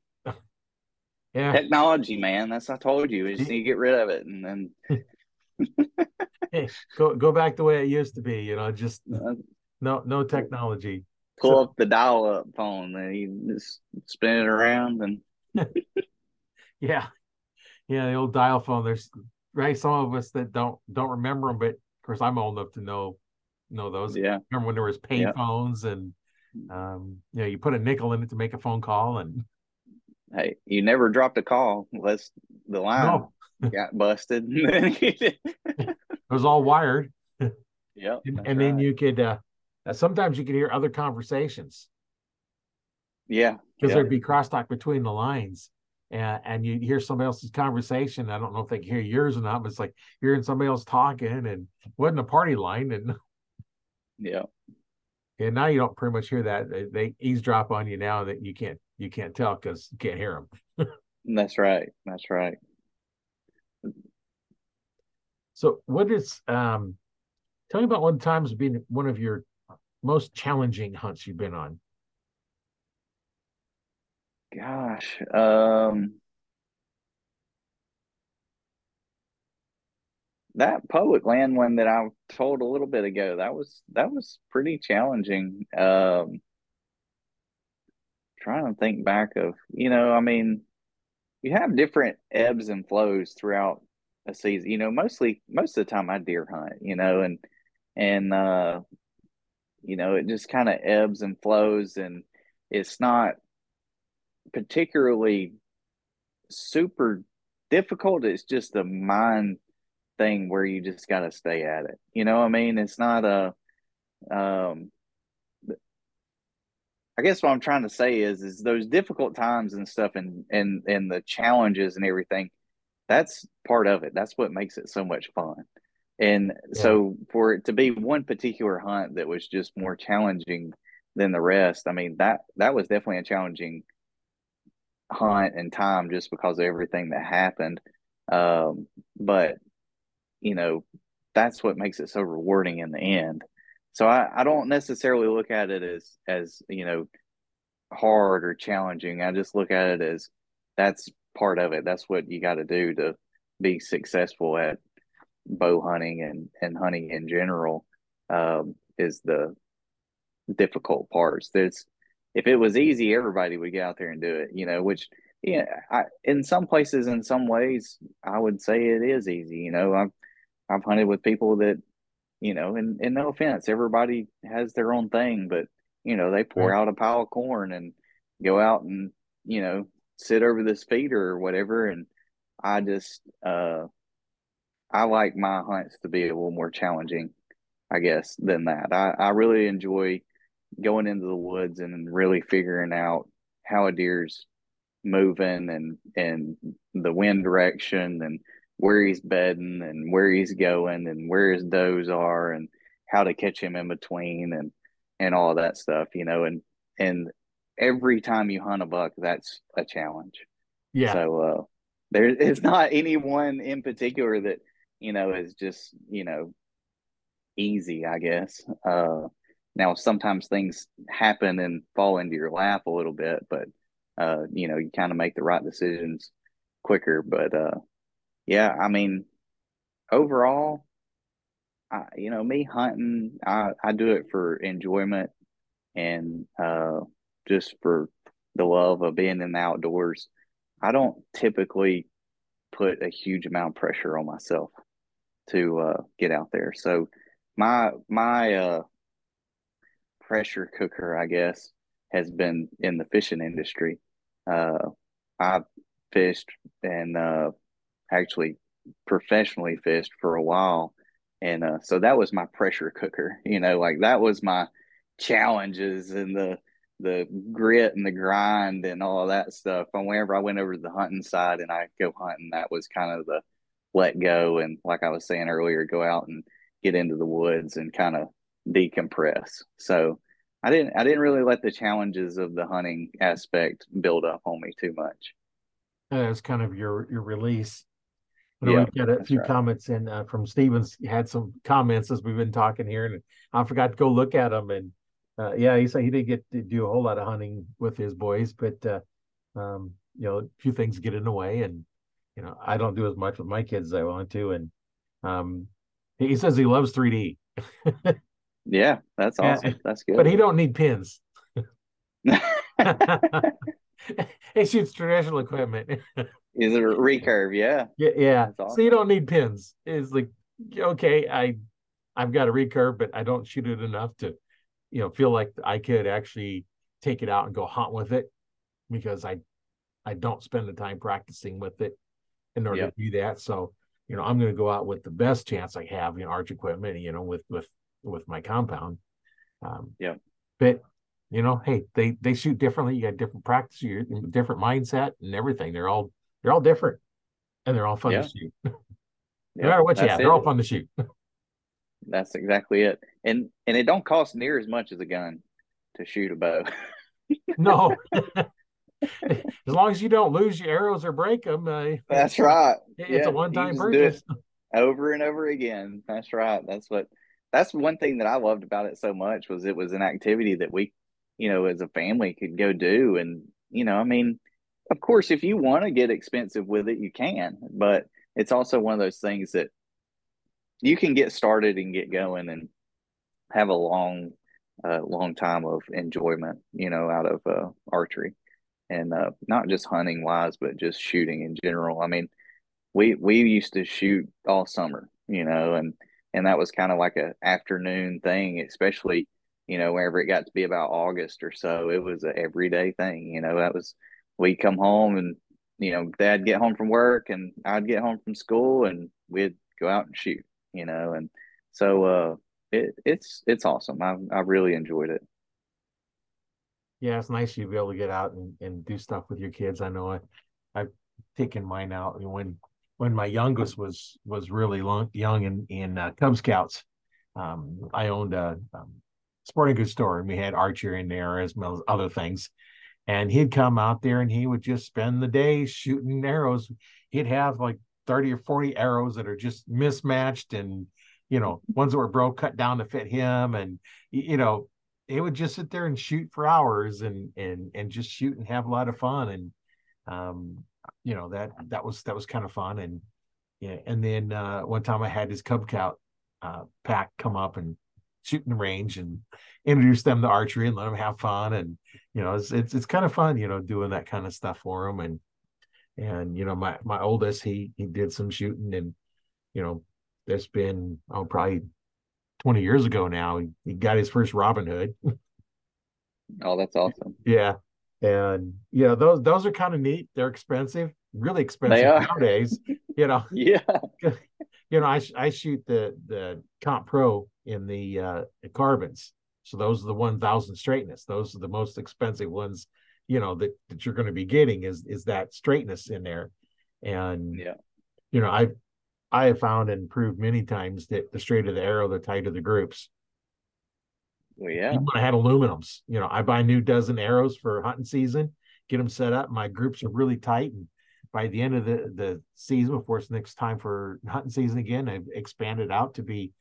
Yeah. Technology, man. That's what I told you. We just need to get rid of it and then hey, go go back the way it used to be, you know, just uh, no no technology. Pull so, up the dial up phone and you just spin it around and yeah. Yeah, the old dial phone. There's right some of us that don't don't remember them, but of course I'm old enough to know know those. Yeah. Remember when there was pay yeah. phones and um you know you put a nickel in it to make a phone call and hey, you never dropped a call unless the line no. got busted. it was all wired. Yep. And, and then you could uh, sometimes you could hear other conversations. Yeah. Because there'd be crosstalk between the lines. and and you hear somebody else's conversation. I don't know if they can hear yours or not, but it's like hearing somebody else talking and wasn't a party line and yeah. And now you don't pretty much hear that. They, they eavesdrop on you now that you can't you can't tell because you can't hear them. That's right. That's right. So what is um tell me about one time's been one of your most challenging hunts you've been on? Gosh, um, that public land one that I told a little bit ago, that was that was pretty challenging. Um, trying to think back of, you know, I mean, you have different ebbs and flows throughout a season. You know, mostly most of the time I deer hunt, you know, and and uh you know, it just kind of ebbs and flows and it's not particularly super difficult. It's just a mind thing where you just got to stay at it. You know, I mean, it's not a. Um, I guess what I'm trying to say is, is those difficult times and stuff, and and and the challenges and everything. That's part of it. That's what makes it so much fun. And yeah. so, for it to be one particular hunt that was just more challenging than the rest, I mean that that was definitely a challenging hunt and time just because of everything that happened. Um, but you know, that's what makes it so rewarding in the end. So I, I don't necessarily look at it as as you know hard or challenging. I just look at it as that's part of it. That's what you got to do to be successful at bow hunting and and hunting in general. Um, is the difficult parts. There's if it was easy, everybody would get out there and do it, you know, which yeah, I, in some places, in some ways, I would say it is easy. You know, I've I've hunted with people that, you know, and, and no offense, everybody has their own thing, but you know, they pour right. out a pile of corn and go out and, you know, sit over this feeder or whatever. And I just uh I like my hunts to be a little more challenging, I guess, than that. I, I really enjoy going into the woods and really figuring out how a deer's moving and and the wind direction and where he's bedding and where he's going and where his does are and how to catch him in between and and all that stuff you know and and every time you hunt a buck that's a challenge yeah so uh there is not anyone in particular that you know is just you know easy i guess uh now, sometimes things happen and fall into your lap a little bit, but uh, you know, you kind of make the right decisions quicker. But uh, yeah, I mean, overall, I, you know, me hunting, I, I do it for enjoyment and uh, just for the love of being in the outdoors. I don't typically put a huge amount of pressure on myself to uh, get out there. So my my uh, pressure cooker, I guess, has been in the fishing industry. Uh, I've fished and uh, actually professionally fished for a while. And uh, so that was my pressure cooker, you know, like that was my challenges and the the grit and the grind and all that stuff. And whenever I went over to the hunting side and I go hunting, that was kind of the let go and like I was saying earlier, go out and get into the woods and kind of decompress. So I didn't I didn't really let the challenges of the hunting aspect build up on me too much. That's kind of your your release. Yeah, we got a few right. comments in uh, from Stevens. had some comments as we've been talking here, and I forgot to go look at them. And uh, yeah, he said he didn't get to do a whole lot of hunting with his boys, but uh, um, you know, a few things get in the way, and you know, I don't do as much with my kids as I want to. And um, he says he loves 3D. Yeah, that's awesome. Yeah, that's good. But he don't need pins. he shoots traditional equipment. Is a recurve? Yeah. Yeah, yeah. Awesome. So you don't need pins. It's like okay, I I've got a recurve, but I don't shoot it enough to, you know, feel like I could actually take it out and go hunt with it because I I don't spend the time practicing with it in order yep. to do that. So, you know, I'm going to go out with the best chance I have in arch equipment, you know, with with with my compound. Um, yeah. But you know, hey, they they shoot differently. You got different practice, you different mindset, and everything. They're all they're all different, and they're all fun Yeah. to shoot. no Yeah, matter what you have, they're all fun to shoot. That's exactly it. And and it don't cost near as much as a gun to shoot a bow. no, as long as you don't lose your arrows or break them, uh, That's right. it's Yeah, a one-time you just do it. purchase. over and over again. That's right. That's what that's one thing that I loved about it so much was it was an activity that we, you know, as a family could go do. And, you know, I mean, of course, if you want to get expensive with it, you can, but it's also one of those things that you can get started and get going and have a long, uh, long time of enjoyment, you know, out of uh, archery and uh, not just hunting wise, but just shooting in general. I mean, we we used to shoot all summer, you know, and and that was kind of like a afternoon thing, especially you know whenever it got to be about August or so, it was a everyday thing. You know, that was we'd come home and you know Dad get home from work and I'd get home from school and we'd go out and shoot, you know, and so uh, it it's it's awesome. I I really enjoyed it. Yeah, it's nice you be able to get out and, and do stuff with your kids. I know I, I've taken mine out when when my youngest was was really long, young in in uh, Cub Scouts. Um, I owned a um, sporting goods store and we had archery in there as well as other things. And he'd come out there and he would just spend the day shooting arrows. He'd have like 30 or 40 arrows that are just mismatched and you know ones that were broke cut down to fit him. And you know he would just sit there and shoot for hours and and and just shoot and have a lot of fun. And um you know that that was that was kind of fun. And yeah and then uh one time i had his cub scout uh pack come up and shoot in the range and introduce them to archery and let them have fun. And you know it's it's, it's kind of fun you know doing that kind of stuff for them and and you know my my oldest he he did some shooting and you know there's been oh probably 20 years ago now he, he got his first robin hood. Oh, that's awesome. yeah. And you know those those are kind of neat. They're expensive really expensive nowadays you know. Yeah. you know I I shoot the the comp pro in the uh carbons. So those are the 1000 straightness. Those are the most expensive ones you know that that you're going to be getting is is that straightness in there. And Yeah. you know I've i have found and proved many times that the straighter the arrow the tighter the groups. Well, yeah. even when i had aluminums you know i buy a new dozen arrows for hunting season get them set up. My groups are really tight and by the end of the the season before it's next time for hunting season again i've expanded out to be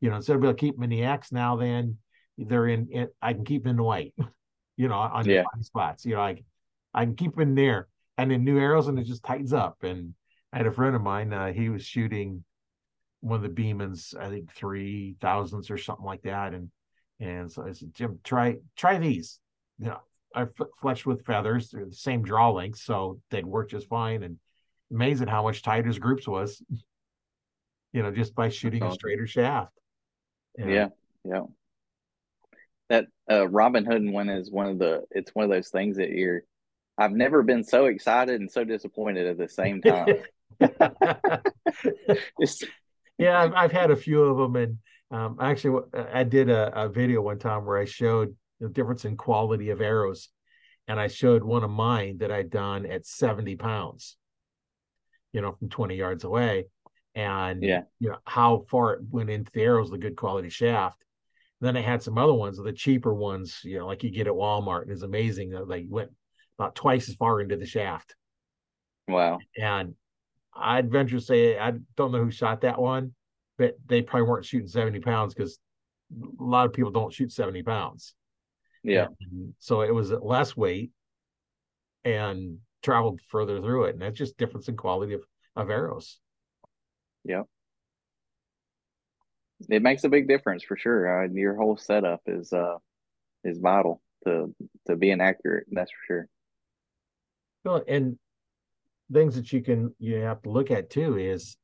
you know instead of able to keep them in the x now then they're in, in i can keep them in the white you know on Yeah. spots you know i i can keep them in there. And then new arrows and it just tightens up. And i had a friend of mine uh, he was shooting one of the Bemans i think three thousands or something like that. And and so i said jim try try these. You know i f- fletched with feathers they're the same draw length so they'd work just fine and amazing how much tighter his groups was you know just by shooting a straighter shaft And, Yeah, yeah. That uh, Robin Hood one is one of the. It's one of those things that you're. I've never been so excited and so disappointed at the same time. Yeah, I've, I've had a few of them, and um, actually, I did a, a video one time where I showed the difference in quality of arrows, and I showed one of mine that I'd done at seventy pounds, you know, from twenty yards away, and Yeah. you know how far it went into the arrows, the good quality shaft. Then I had some other ones, the cheaper ones, you know, like you get at Walmart, and it's amazing that they went about twice as far into the shaft. wow. And I'd venture to say I don't know who shot that one, but they probably weren't shooting 70 pounds because a lot of people don't shoot 70 pounds. Yeah. And so it was less weight and traveled further through it. And that's just difference in quality of, of arrows. Yeah. It makes a big difference for sure. Uh, your whole setup is uh is vital to to being accurate. That's for sure. Well, and things that you can you have to look at too is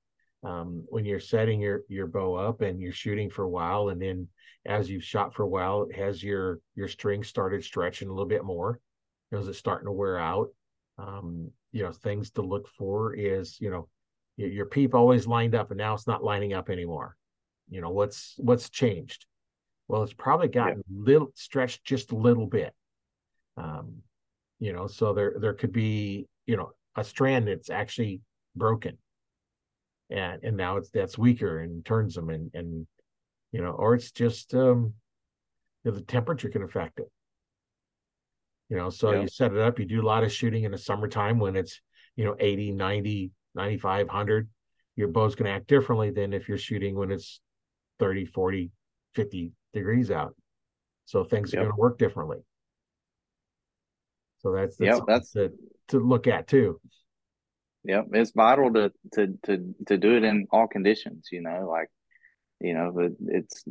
um, when you're setting your your bow up and you're shooting for a while, and then as you've shot for a while, has your your string started stretching a little bit more? You know, is it starting to wear out? Um, you know, things to look for is you know your, your peep always lined up, and now it's not lining up anymore. You know what's what's changed, Well, it's probably gotten little stretched just a little bit. Um, you know, so there there could be, you know, a strand that's actually broken. And and now it's that's weaker and turns them and and you know, or it's just um you know, the temperature can affect it. You know, so Yeah. you set it up, you do a lot of shooting in the summertime when it's, you know, 80, 90, 95, 100. Your bow's going to act differently than if you're shooting when it's 30, 40, 50 degrees out. So things are going to work differently. So that's, that's, Yep, that's- to, to look at too. Yep, it's vital to to to to do it in all conditions. You know, like you know, but it's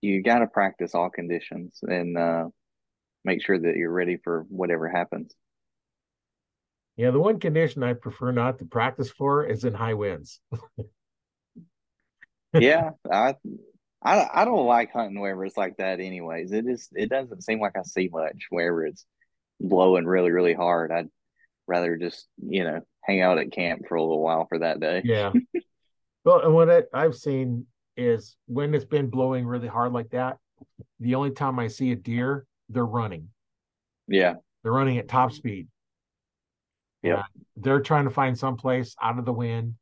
you got to practice all conditions and uh, make sure that you're ready for whatever happens. Yeah, the one condition I prefer not to practice for is in high winds. yeah, I, I I don't like hunting wherever it's like that. Anyways, it is it doesn't seem like I see much wherever it's blowing really really hard. I'd rather just you know hang out at camp for a little while for that day. Yeah. well, and what I, I've seen is when it's been blowing really hard like that, the only time I see a deer, they're running. Yeah, They're running at top speed. Yep. Yeah. Uh, they're trying to find some place out of the wind,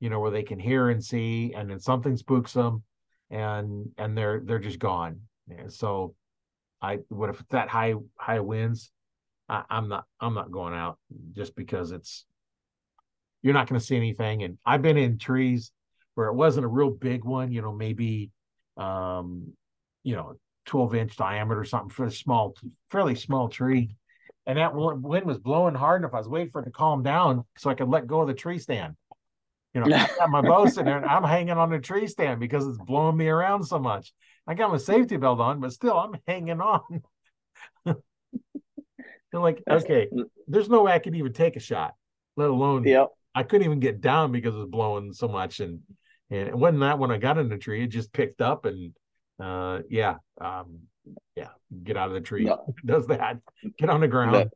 you know, where they can hear and see, and then something spooks them, and and they're they're just gone. And so, I what if it's that high high winds? I, I'm not I'm not going out just because it's you're not going to see anything. And I've been in trees where it wasn't a real big one, you know, maybe um, you know, 12 inch diameter or something for a small, fairly small tree. And that wind was blowing hard enough. I was waiting for it to calm down so I could let go of the tree stand. You know, I got my bow sitting there and I'm hanging on the tree stand because it's blowing me around so much. I got my safety belt on, but still I'm hanging on. They're like, That's- okay, there's no way I could even take a shot, let alone yep, I couldn't even get down because it was blowing so much. And and it wasn't that when I got in the tree, it just picked up and uh yeah, um yeah, get out of the tree. No. Does that. Get on the ground. That-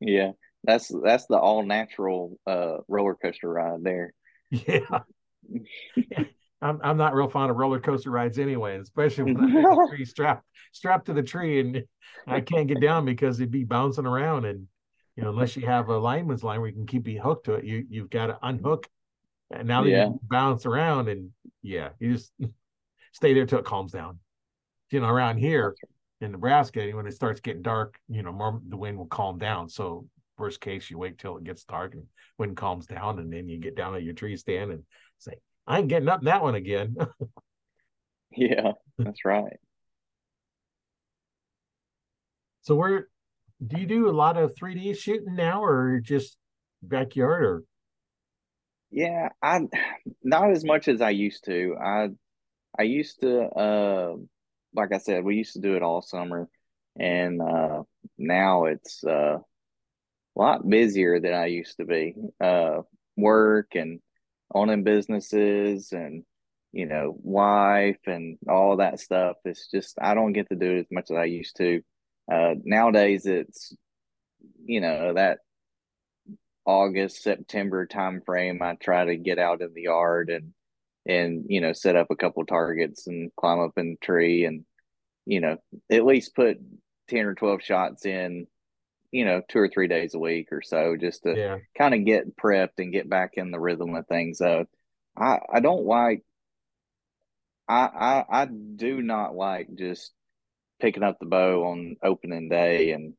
yeah. That's that's the all natural uh roller coaster ride there. Yeah. I'm I'm not real fond of roller coaster rides anyway, especially when I'm tree strapped strapped to the tree and I can't get down because it'd be bouncing around and you know, unless you have a lineman's line where you can keep you hooked to it, you you've got to unhook and now that Yeah. you bounce around and yeah, you just stay there till it calms down. You know, around here in Nebraska, when it starts getting dark, you know, more the wind will calm down. So worst case, you wait till it gets dark and wind calms down, and then you get down at your tree stand and say, I ain't getting up that one again. Yeah, that's right. so where do you do a lot of 3D shooting now or just backyard or Yeah, I not as much as I used to. I I used to uh like I said, we used to do it all summer and uh now it's uh a lot busier than I used to be. Uh work and owning businesses and you know, wife and all that stuff. It's just I don't get to do it as much as I used to. Uh nowadays it's you know, that August, September time frame I try to get out in the yard and and you know set up a couple targets and climb up in the tree and you know at least put ten or twelve shots in, you know, two or three days a week or so, just to yeah, kind of get prepped and get back in the rhythm of things. Uh, I I don't like. I I I do not like just picking up the bow on opening day and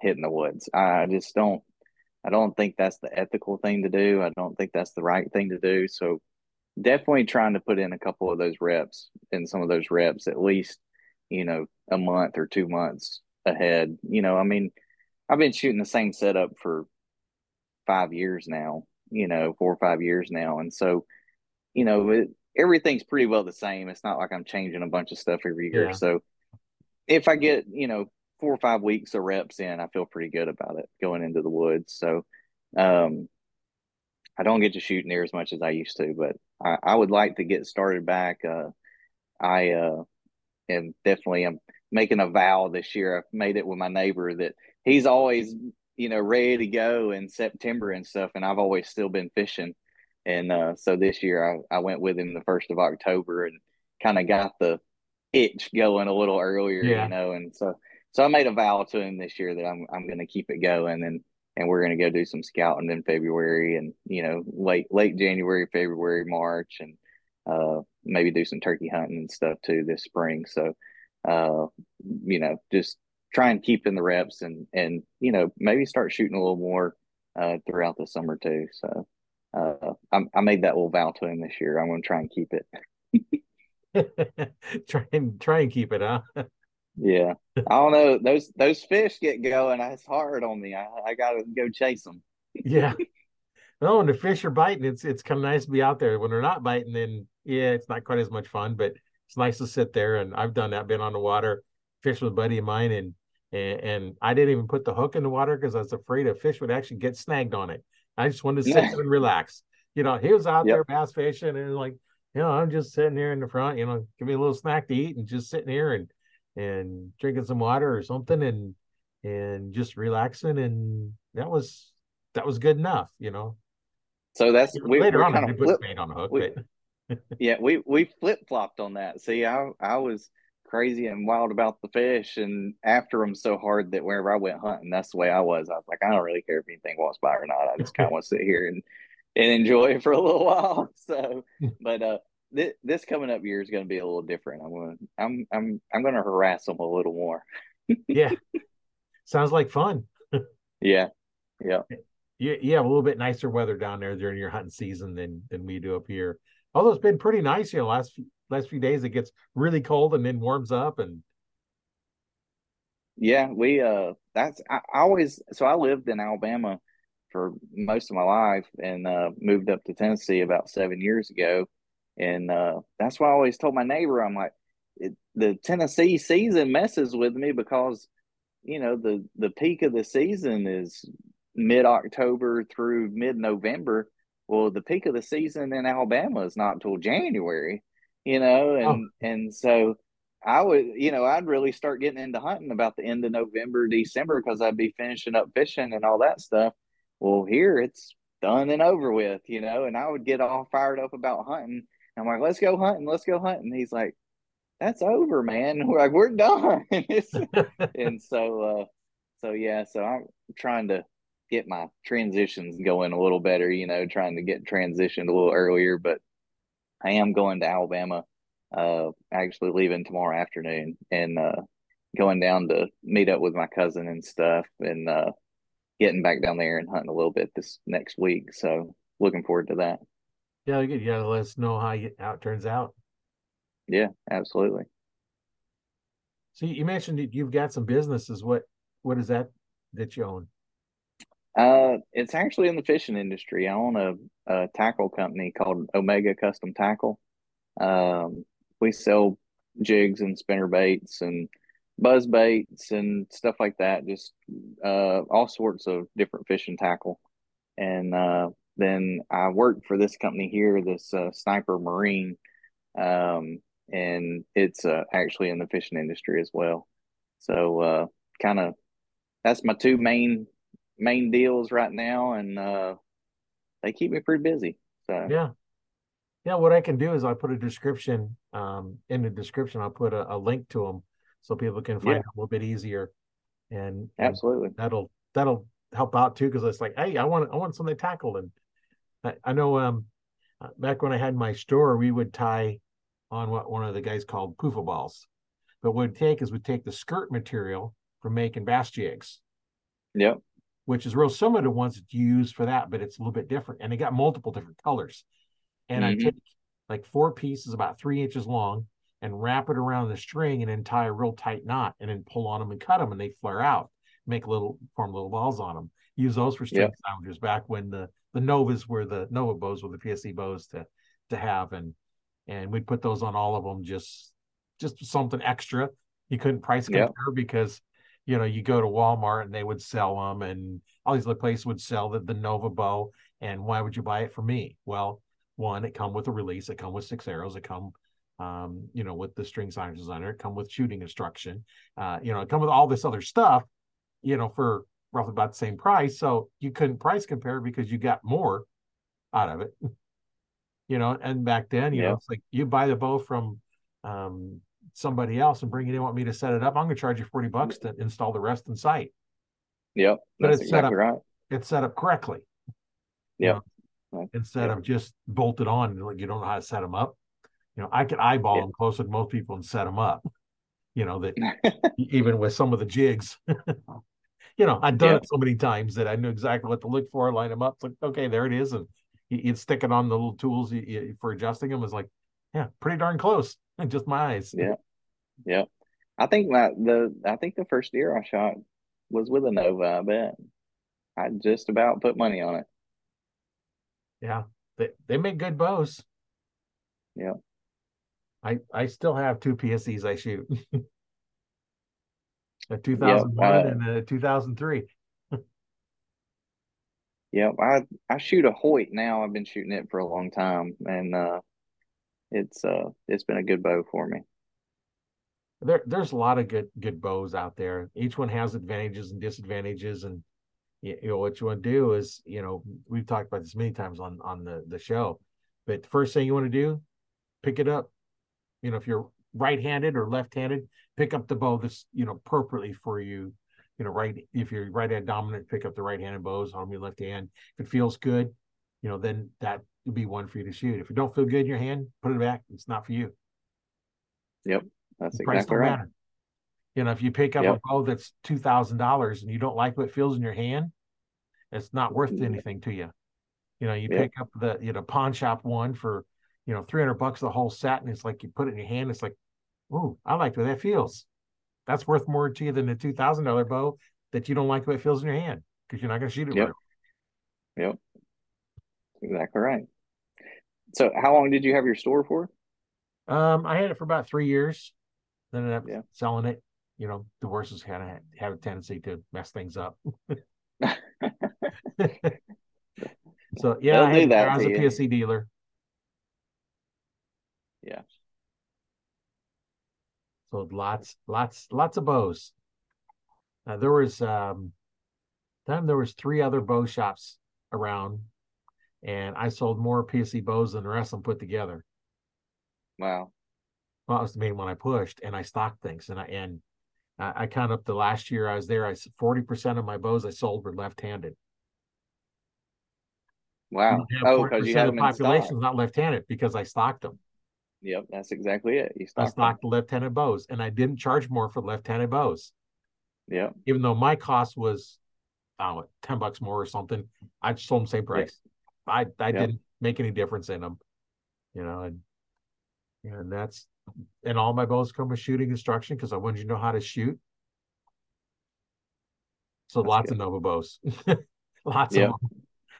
hitting the woods. I just don't. I don't think that's the ethical thing to do. I don't think that's the right thing to do. So definitely trying to put in a couple of those reps in some of those reps at least, you know, a month or two months ahead. You know, I mean, I've been shooting the same setup for five years now, you know, four or five years now. And so, you know, it, everything's pretty well the same. It's not like I'm changing a bunch of stuff every year. Yeah. So if I get, you know, four or five weeks of reps in, I feel pretty good about it going into the woods. So, um, I don't get to shoot near as much as I used to, but I, I would like to get started back. Uh, I uh, am definitely am making a vow this year. I've made it with my neighbor that he's always, you know, ready to go in September and stuff, and I've always still been fishing. And uh, so this year I, I went with him the first of October and kind of got the itch going a little earlier, Yeah. you know, and so so I made a vow to him this year that I'm I'm going to keep it going and and we're going to go do some scouting in February and you know late late January, February, March, and uh, maybe do some turkey hunting and stuff too this spring. So, uh, you know, just try and keep in the reps and and you know maybe start shooting a little more uh, throughout the summer too. So, uh, I, I made that little vow to him this year. I'm going to try and keep it. try and try and keep it, huh? Yeah, I don't know those those fish get going. It's hard on me. I, I got to go chase them. yeah. No, when the fish are biting, it's it's kind of nice to be out there. When they're not biting, then yeah, it's not quite as much fun. But it's nice to sit there, and I've done that. Been on the water, fish with a buddy of mine, and and, and I didn't even put the hook in the water because I was afraid a fish would actually get snagged on it. I just wanted to sit there and relax. You know, he was out Yep. there bass fishing, and like, you know, I'm just sitting here in the front. You know, give me a little snack to eat, and just sitting here and and drinking some water or something, and and just relaxing, and that was that was good enough. You know. So that's we, Later on, I did put flip, bait on the hook, we- but yeah, we we flip flopped on that. See, I I was crazy and wild about the fish and after them so hard that wherever I went hunting, that's the way I was. I was like, I don't really care if anything walks by or not. I just kind of want to sit here and and enjoy it for a little while. So, but uh, this this coming up year is going to be a little different. I'm going to I'm I'm I'm going to harass them a little more. yeah, sounds like fun. Yeah, yeah. You, you have a little bit nicer weather down there during your hunting season than than we do up here. Although it's been pretty nice, you know, last few, last few days it gets really cold and then warms up, and Yeah, we uh that's I, I always so I lived in Alabama for most of my life and uh moved up to Tennessee about seven years ago. And uh that's why I always told my neighbor, I'm like, it, the Tennessee season messes with me because you know the the peak of the season is mid October through mid November. Well, the peak of the season in Alabama is not until January, you know, and and so I would, you know, I'd really start getting into hunting about the end of November, December, because I'd be finishing up fishing and all that stuff. Well, here it's done and over with, you know, and I would get all fired up about hunting. I'm like, let's go hunting, let's go hunting. He's like, that's over, man. We're like, we're done. and so, uh, so yeah, so I'm trying to get my transitions going a little better, you know, trying to get transitioned a little earlier, but I am going to Alabama uh actually leaving tomorrow afternoon and uh going down to meet up with my cousin and stuff and uh getting back down there and hunting a little bit this next week so looking forward to that yeah, you gotta let us know how you, how it turns out. yeah absolutely So you mentioned that you've got some businesses. What what is that that you own? Uh it's actually in the fishing industry. I own a, a tackle company called Omega Custom Tackle. Um we sell jigs and spinner baits and buzz baits and stuff like that just uh all sorts of different fishing tackle. And uh then I work for this company here, this uh, Sniper Marine, um, and it's uh, actually in the fishing industry as well. So uh, kind of that's my two main main deals right now, and uh, they keep me pretty busy. So Yeah. Yeah, what I can do is I put a description um in the description I'll put a, a link to them so people can find Yeah. it a little bit easier and, and absolutely, that'll that'll help out too because it's like hey I want I want something tackled and I, I know um uh, back when I had my store we would tie on what one of the guys called poofa balls but what we'd take is we'd take the skirt material for making bass jigs yep, which is real similar to ones that you use for that, but it's a little bit different. And they got multiple different colors. And I Mhm. take like four pieces about three inches long and wrap it around the string and then tie a real tight knot and then pull on them and cut them and they flare out, make little form little balls on them. Use those for string Yep. sounders back when the the Novas were the Nova bows were the PSE bows to to have and and we'd put those on all of them just just something extra. You couldn't price Yep. compare because you know, you go to Walmart and they would sell them, and all these other places would sell the, the Nova bow. And why would you buy it from me? Well, one, it come with a release, it come with six arrows, it come, um, you know, with the string signage designer, it come with shooting instruction, uh, you know, it come with all this other stuff, you know, for roughly about the same price. So you couldn't price compare because you got more out of it. you know, and back then, you Yeah. know, it's like you buy the bow from um somebody else and bring it in, want me to set it up, I'm gonna charge you 40 bucks to install the rest in sight. Yep. But it's set up- right. It's set up correctly. you know, Instead Yep. of just bolted on, like you don't know how to set them up. You know, I could eyeball Yeah. them closer than most people and set them up. You know, that even with some of the jigs. You know, I've done Yeah. it so many times that I knew exactly what to look for, line them up. It's like, okay, there it is. And you, you'd stick it on the little tools you, you, for adjusting them. It's like, yeah, pretty darn close. Just my eyes. Yeah. Yep. I think my the I think the first deer I shot was with a Nova, I bet. I just about put money on it. Yeah, they they make good bows. Yeah. I I still have two PSEs I shoot. a 2001 uh, and a 2003. Yep. I I shoot a Hoyt now. I've been shooting it for a long time and uh it's uh it's been a good bow for me. There there's a lot of good good bows out there. Each one has advantages and disadvantages and you, you know what you want to do is, you know, we've talked about this many times on on the the show. But the first thing you want to do, pick it up. You know, if you're right-handed or left-handed, pick up the bow that's, you know, appropriately for you you know, right if you're right hand dominant, pick up the right-handed bows on your left hand. If it feels good, you know, then that would be one for you to shoot. If it don't feel good in your hand, put it back. It's not for you. That's The price exactly right. matter. You know, if you pick up Yep. a bow that's two thousand dollars and you don't like what it feels in your hand, it's not worth Mhm. anything to you. You know, you Yep. pick up the you know pawn shop one for you know three hundred bucks the whole set, and it's like you put it in your hand. It's like, oh, I like the way that feels. That's worth more to you than a two thousand dollar bow that you don't like the way it feels in your hand because you're not going to shoot it. Yep. very Yep. Exactly right. So how long did you have your store for? Um, I had it for about three years. Then up Yeah. selling it. You know, divorces kind of have a tendency to mess things up. so yeah, I, had, I was a you. PSE dealer. Yeah. So lots, lots, lots of bows. Uh, there was um, then there was three other bow shops around, and I sold more PSE bows than the rest of them put together. Wow. Well, that was the main one I pushed, and I stocked things, and I and I, I counted up the last year I was there. I forty percent of my bows I sold were left-handed. Wow. Oh, because you 40% had the population is not left-handed because I stocked them. Yep, that's exactly it. You I stocked them. the left-handed bows, and I didn't charge more for left-handed bows, Yep. even though my cost was, I don't know, ten bucks more or something. I just sold them same price. I I Yep. didn't make any difference in them, you know, and and that's and all my bows come with shooting instruction because I wanted you to know how to shoot. So That's lots good. of Nova bows, lots Yep. of them.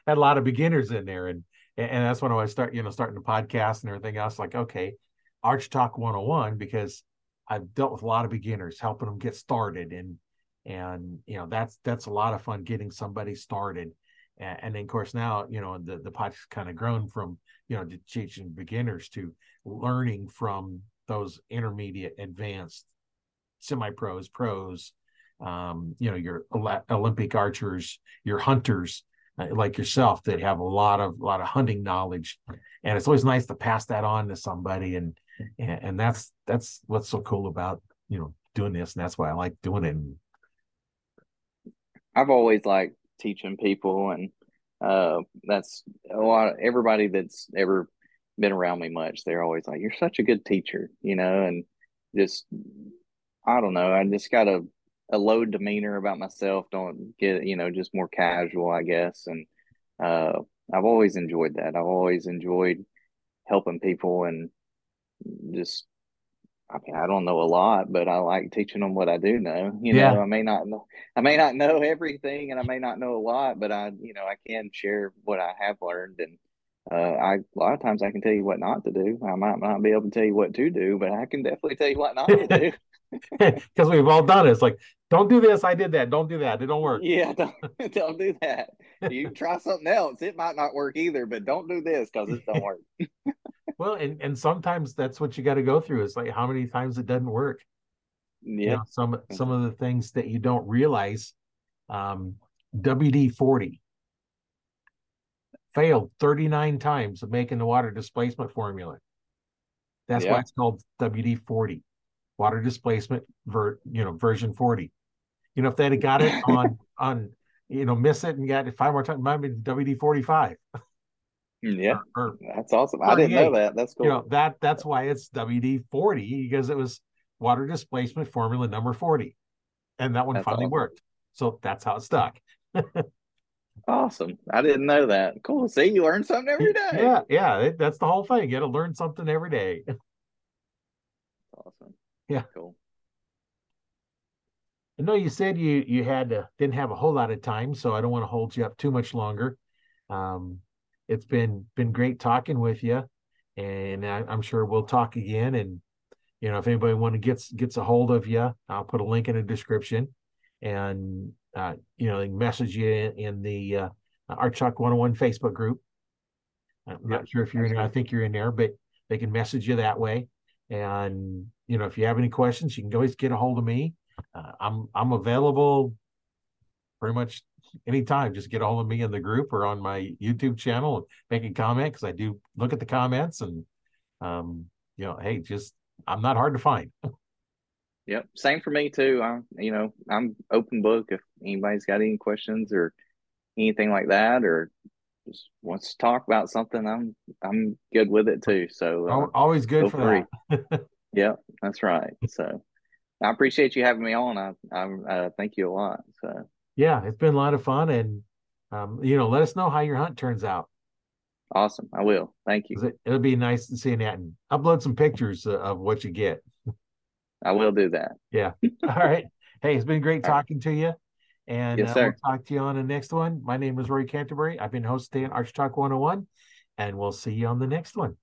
Had a lot of beginners in there, and and that's when I start, you know, starting the podcast and everything else. Like, okay, Arch Talk 101 because I've dealt with a lot of beginners, helping them get started, and and you know that's that's a lot of fun getting somebody started. And, and then of course now you know the the podcast kind of grown from you know teaching beginners to learning from those intermediate, advanced, semi pros, pros, um, you know, your Olympic archers, your hunters uh, like yourself that have a lot of a lot of hunting knowledge, and it's always nice to pass that on to somebody, and and, and that's that's what's so cool about you know doing this, and that's why I like doing it. I've always liked teaching people, and uh, that's a lot. Of, everybody that's ever been around me much, they're always like, "You're such a good teacher," you know, and just I don't know. I just got a a low demeanor about myself. Don't get you know, just more casual, I guess. And uh, I've always enjoyed that. I've always enjoyed helping people and just I mean, I don't know a lot, but I like teaching them what I do know. You Yeah. know, I may not know, I may not know everything, and I may not know a lot, but I, you know, I can share what I have learned, and uh, I a lot of times I can tell you what not to do. I might not be able to tell you what to do, but I can definitely tell you what not to do. because we've all done it. It's like, don't do this, I did that. Don't do that. It don't work. Yeah, don't, don't do that. You try something else; it might not work either. But don't do this because it don't work. Well, and and sometimes that's what you got to go through. It's like how many times it doesn't work. You Yeah, know, some some of the things that you don't realize. Um, WD forty failed thirty nine times of making the water displacement formula. That's why it's called WD forty. water displacement ver you know version 40 you know if they'd have got it on on you know miss it and got it five more times might be wd 45 Yeah, or, or that's awesome. I didn't know that. That's cool. you know that that's why it's wd 40 because it was water displacement formula number 40 and that one That's finally awesome. worked so that's how it stuck awesome. I didn't know that. Cool. See, you learn something every day. yeah yeah that's the whole thing you got to learn something every day Awesome. Yeah. Cool. I know you said you you had to, didn't have a whole lot of time, so I don't want to hold you up too much longer. Um, it's been been great talking with you, and I, I'm sure we'll talk again. And you know, if anybody want to gets gets a hold of you, I'll put a link in the description, and uh, you know, they message you in, in the uh, Arch Talk 101 Facebook group. I'm not sure if you're in there. I think you're in there, but they can message you that way. And you know, if you have any questions, you can always get a hold of me. Uh, I'm I'm available pretty much anytime. Just get a hold of me in the group or on my YouTube channel and make a comment because I do look at the comments and um, you know, hey, just I'm not hard to find. Yep. Same for me too. I'm, you know, I'm open book if anybody's got any questions or anything like that, or just wants to talk about something. I'm, I'm good with it too. So, uh, Al- Always good for free. that. Yep, that's right. So, I appreciate you having me on. I, I, uh, thank you a lot. So, Yeah, it's been a lot of fun and um, you know, let us know how your hunt turns out. awesome. I will. Thank you. It, it'll be nice to see that and upload some pictures uh, of what you get. I will do that. Yeah. All right. Hey, it's been great All right. talking to you. And yes, uh, we'll talk to you on the next one. My name is Roy Canterbury. I've been hosting Arch Talk 101, and we'll see you on the next one.